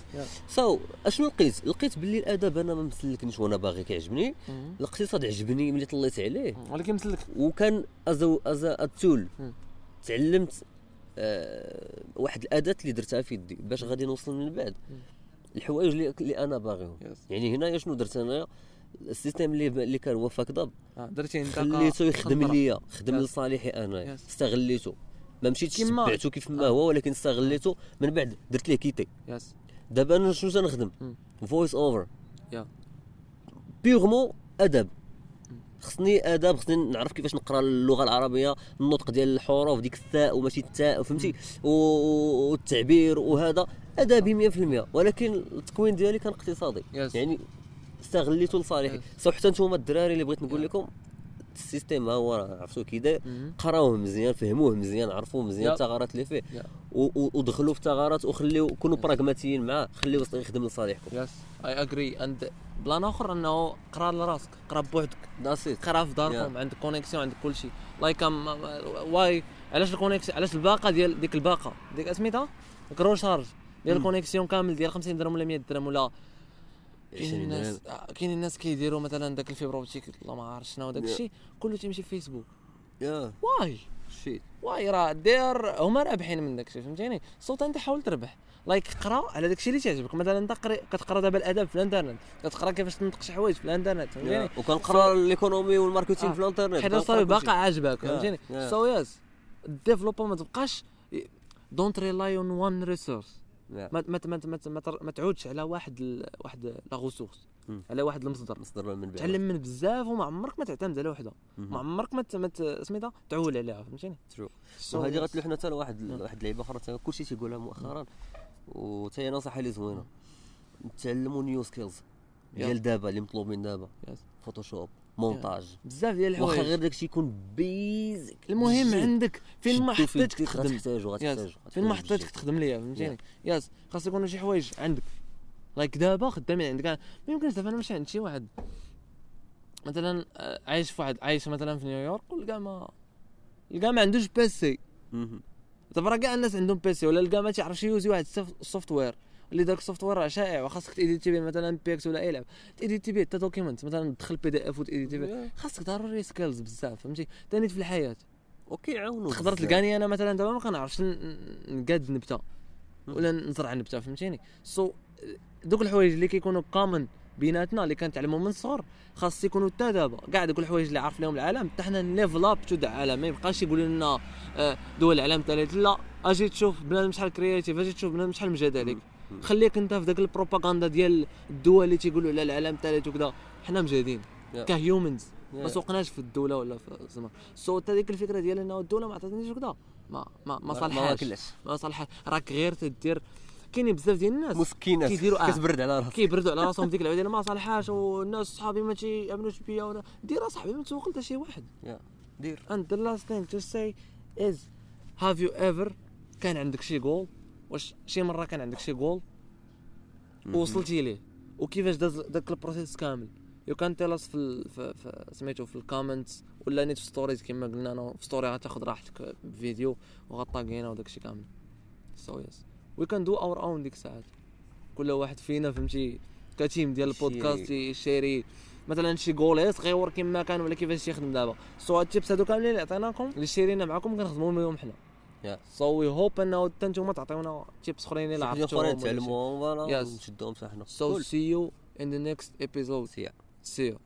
so أشنو لقيت لقيت باللي الأدب أنا ما مسلكنيش وأنا باغي كيعجبني. الاقتصاد عجبني ملي طليت عليه ولكن مسلك وكان as as tool مم. تعلمت آه واحد الأداة اللي درتها في يدي باش غادي نوصل من بعد. الحوايج اللي, اللي أنا باغيهم. يعني هنايا شنو درت أنا السيستم اللي اللي كان هو فاكضب آه، درتي انت خليته يخدم. ليا خدم. لصالحي أنا. استغليته ما مشيتش تبعته كيف ما آه. هو ولكن استغليته من بعد. درت ليه كيتي يس. دابا أنا شنو تنخدم. فويس اوفر يا. بيغمو أدب. خصني أدب خصني نعرف كيفاش نقرأ اللغة العربية النطق ديال الحروف ديك الثاء وماشي التاء فهمتي؟ والتعبير وهذا. أدبي 100% ولكن التكوين ديالي كان اقتصادي. يعني استغليته لصالحي. so حتى نتوما الدراري اللي بغيت نقول. لكم ال système ها هو عرفتوا كي داير. قراوه مزيان فهموه مزيان عرفوه مزيان yeah. الثغرات اللي فيه. ودخلوا في الثغرات وخليو كونوا براغماتيين معاه خليوه يخدم لصالحكم. yes I agree and ال plan آخر إنه قرا لراسك قرا بوحدك. داسيت قرا في داركم عندك connexion عندك كل شيء. like um why علاش ال connexion علاش الباقة ديال ديك الباقة؟ ديك سميتها ديك ال recharge ديال. ال connexion كامل ديال 50 درهم ولا 100 درهم ولا كاين 20 الناس آه، كاين الناس كيديروا مثلا داك ال fibre optique الله ما عرف شنو داك. الشيء كله تيمشي في فيسبوك yeah. why? shit. why راه داير هما رابحين من داك الشيء فهمتيني؟ so انت حاول تربح. like قرا على داك الشيء اللي تعجبك. مثلا انت قري كتقرا دابا الأدب في الإنترنت. كتقرا كيفاش تنطق شي حوايج في الإنترنت فهمتيني؟ وكنقرا ال économie وال marketing آه. في الإنترنت. حيت صافي. باقا عاجبك فهمتيني. so yes ال developer ما تبقاش don't rely on one resource. ما ما ما ما, ما, تعودش على واحد ال... واحد la ressource مم. على واحد المصدر مصدر من بعد تعلم من بزاف وما عمرك ما تعتمد على وحدة. ما عمرك ما ت- ما ت- سميتها تعول عليها فهمتيني. So وهذه. غتلوحنا حتى لواحد نعم. واحد اللعيبة أخرى كلشي تيقولها مؤخرا وتا هي نصيحه اللي زوينة تعلموا new skills ديال دابا اللي مطلوبين دابا. فوتوشوب مونتاج بزاف ديال واخا الحوايج غير داكشي يكون basic المهم جد. عندك فين ما حطيتك تخدم. غتحتاجو غتحتاجو فين ما حطيتك. تخدم ليا فهمتيني؟ yes خاص يكونوا شي حوايج عندك. like دابا خدامين عندك. ما يمكنش دابا أنا نمشي عند شي واحد. مثلا آه، عايش في واحد عايش مثلا في نيويورك ولقى ما لقى ما عندوش PC. دابا راه كاع الناس عندهم PC ولا لقى ما تيعرفش user واحد ال software اللي داك السوفت وير شائع وخاصك تيديتي به مثلا بيكس ولا أي لعبة. تيديتي به حتى دوكيمنت مثلا تدخل بي دي اف وتيديتي به خاصك ضروري سكيلز بزاف فهمتي؟ ثاني في الحياة. أوكي عاونوا تقدر. تلقاني أنا مثلا دابا ما كنعرفش نقاد نبتة ولا نزرع نبتة فهمتيني؟ سو دوك الحوايج اللي كيكونوا كومن بيناتنا اللي كنتعلموا من الصغر خاص يكونوا حتى دابا. كاع دوك الحوايج اللي عارف لهم العالم حتى حنا نليفل اب تو ذا العالم ما يبقاش يقولوا لنا آه، دول العالم الثالث لا. أجي تشوف بنادم شحال créatif أجي تشوف بنادم شحال مجاد عليك خليك انت في ذاك البروباغندا ديال الدول اللي تيقولوا على العالم الثالث وكذا حنا مجادين Yeah. ك humans. ما. سوقناش في الدولة ولا في الزمان so حتى ديك الفكرة ديال إنه الدولة ما عطاتنيش وكذا ما ما ما صالحاش. ما صالحاش راك غير تدير كاينين بزاف ديال الناس. مسكينات كيديروا آه. كتبرد على راسك. كيبردوا على راسهم ديك العباده ما صالحاش والناس صحابي ما تيأمنوش بيا ولا دير اصاحبي ما تسوق حتى شي واحد. دير. And the last thing to say is have you ever كان عندك شي جول واش شي مرة كان عندك شي جول ووصلتي ليه؟ وكيفاش داز داك ال process كامل؟ you can tell us في, ال- في, في سميتو في ال comments ولا نيت في stories كما قلنا أنا في story غتاخذ راحتك بفيديو وغ tag ينا وداك الشيء كامل. So yes we can do our own ديك الساعات. كل واحد فينا فهمتي ك team ديال البودكاست ي share ي مثلا شي جول صغيور كما كان ولا كيفاش يخدم دابا. سو هاد ال tips هادو كاملين اللي عطيناكم اللي share ينا معكم كنخدموا بهم حنا. Yeah. So we hope انه حتى نتوما تعطيونا tips اخرين حاجة عرفتوهم أخرى نتعلموهم voilà Yes. ونشدوهم حتى حنا So see you in the next episode. See ya. See you.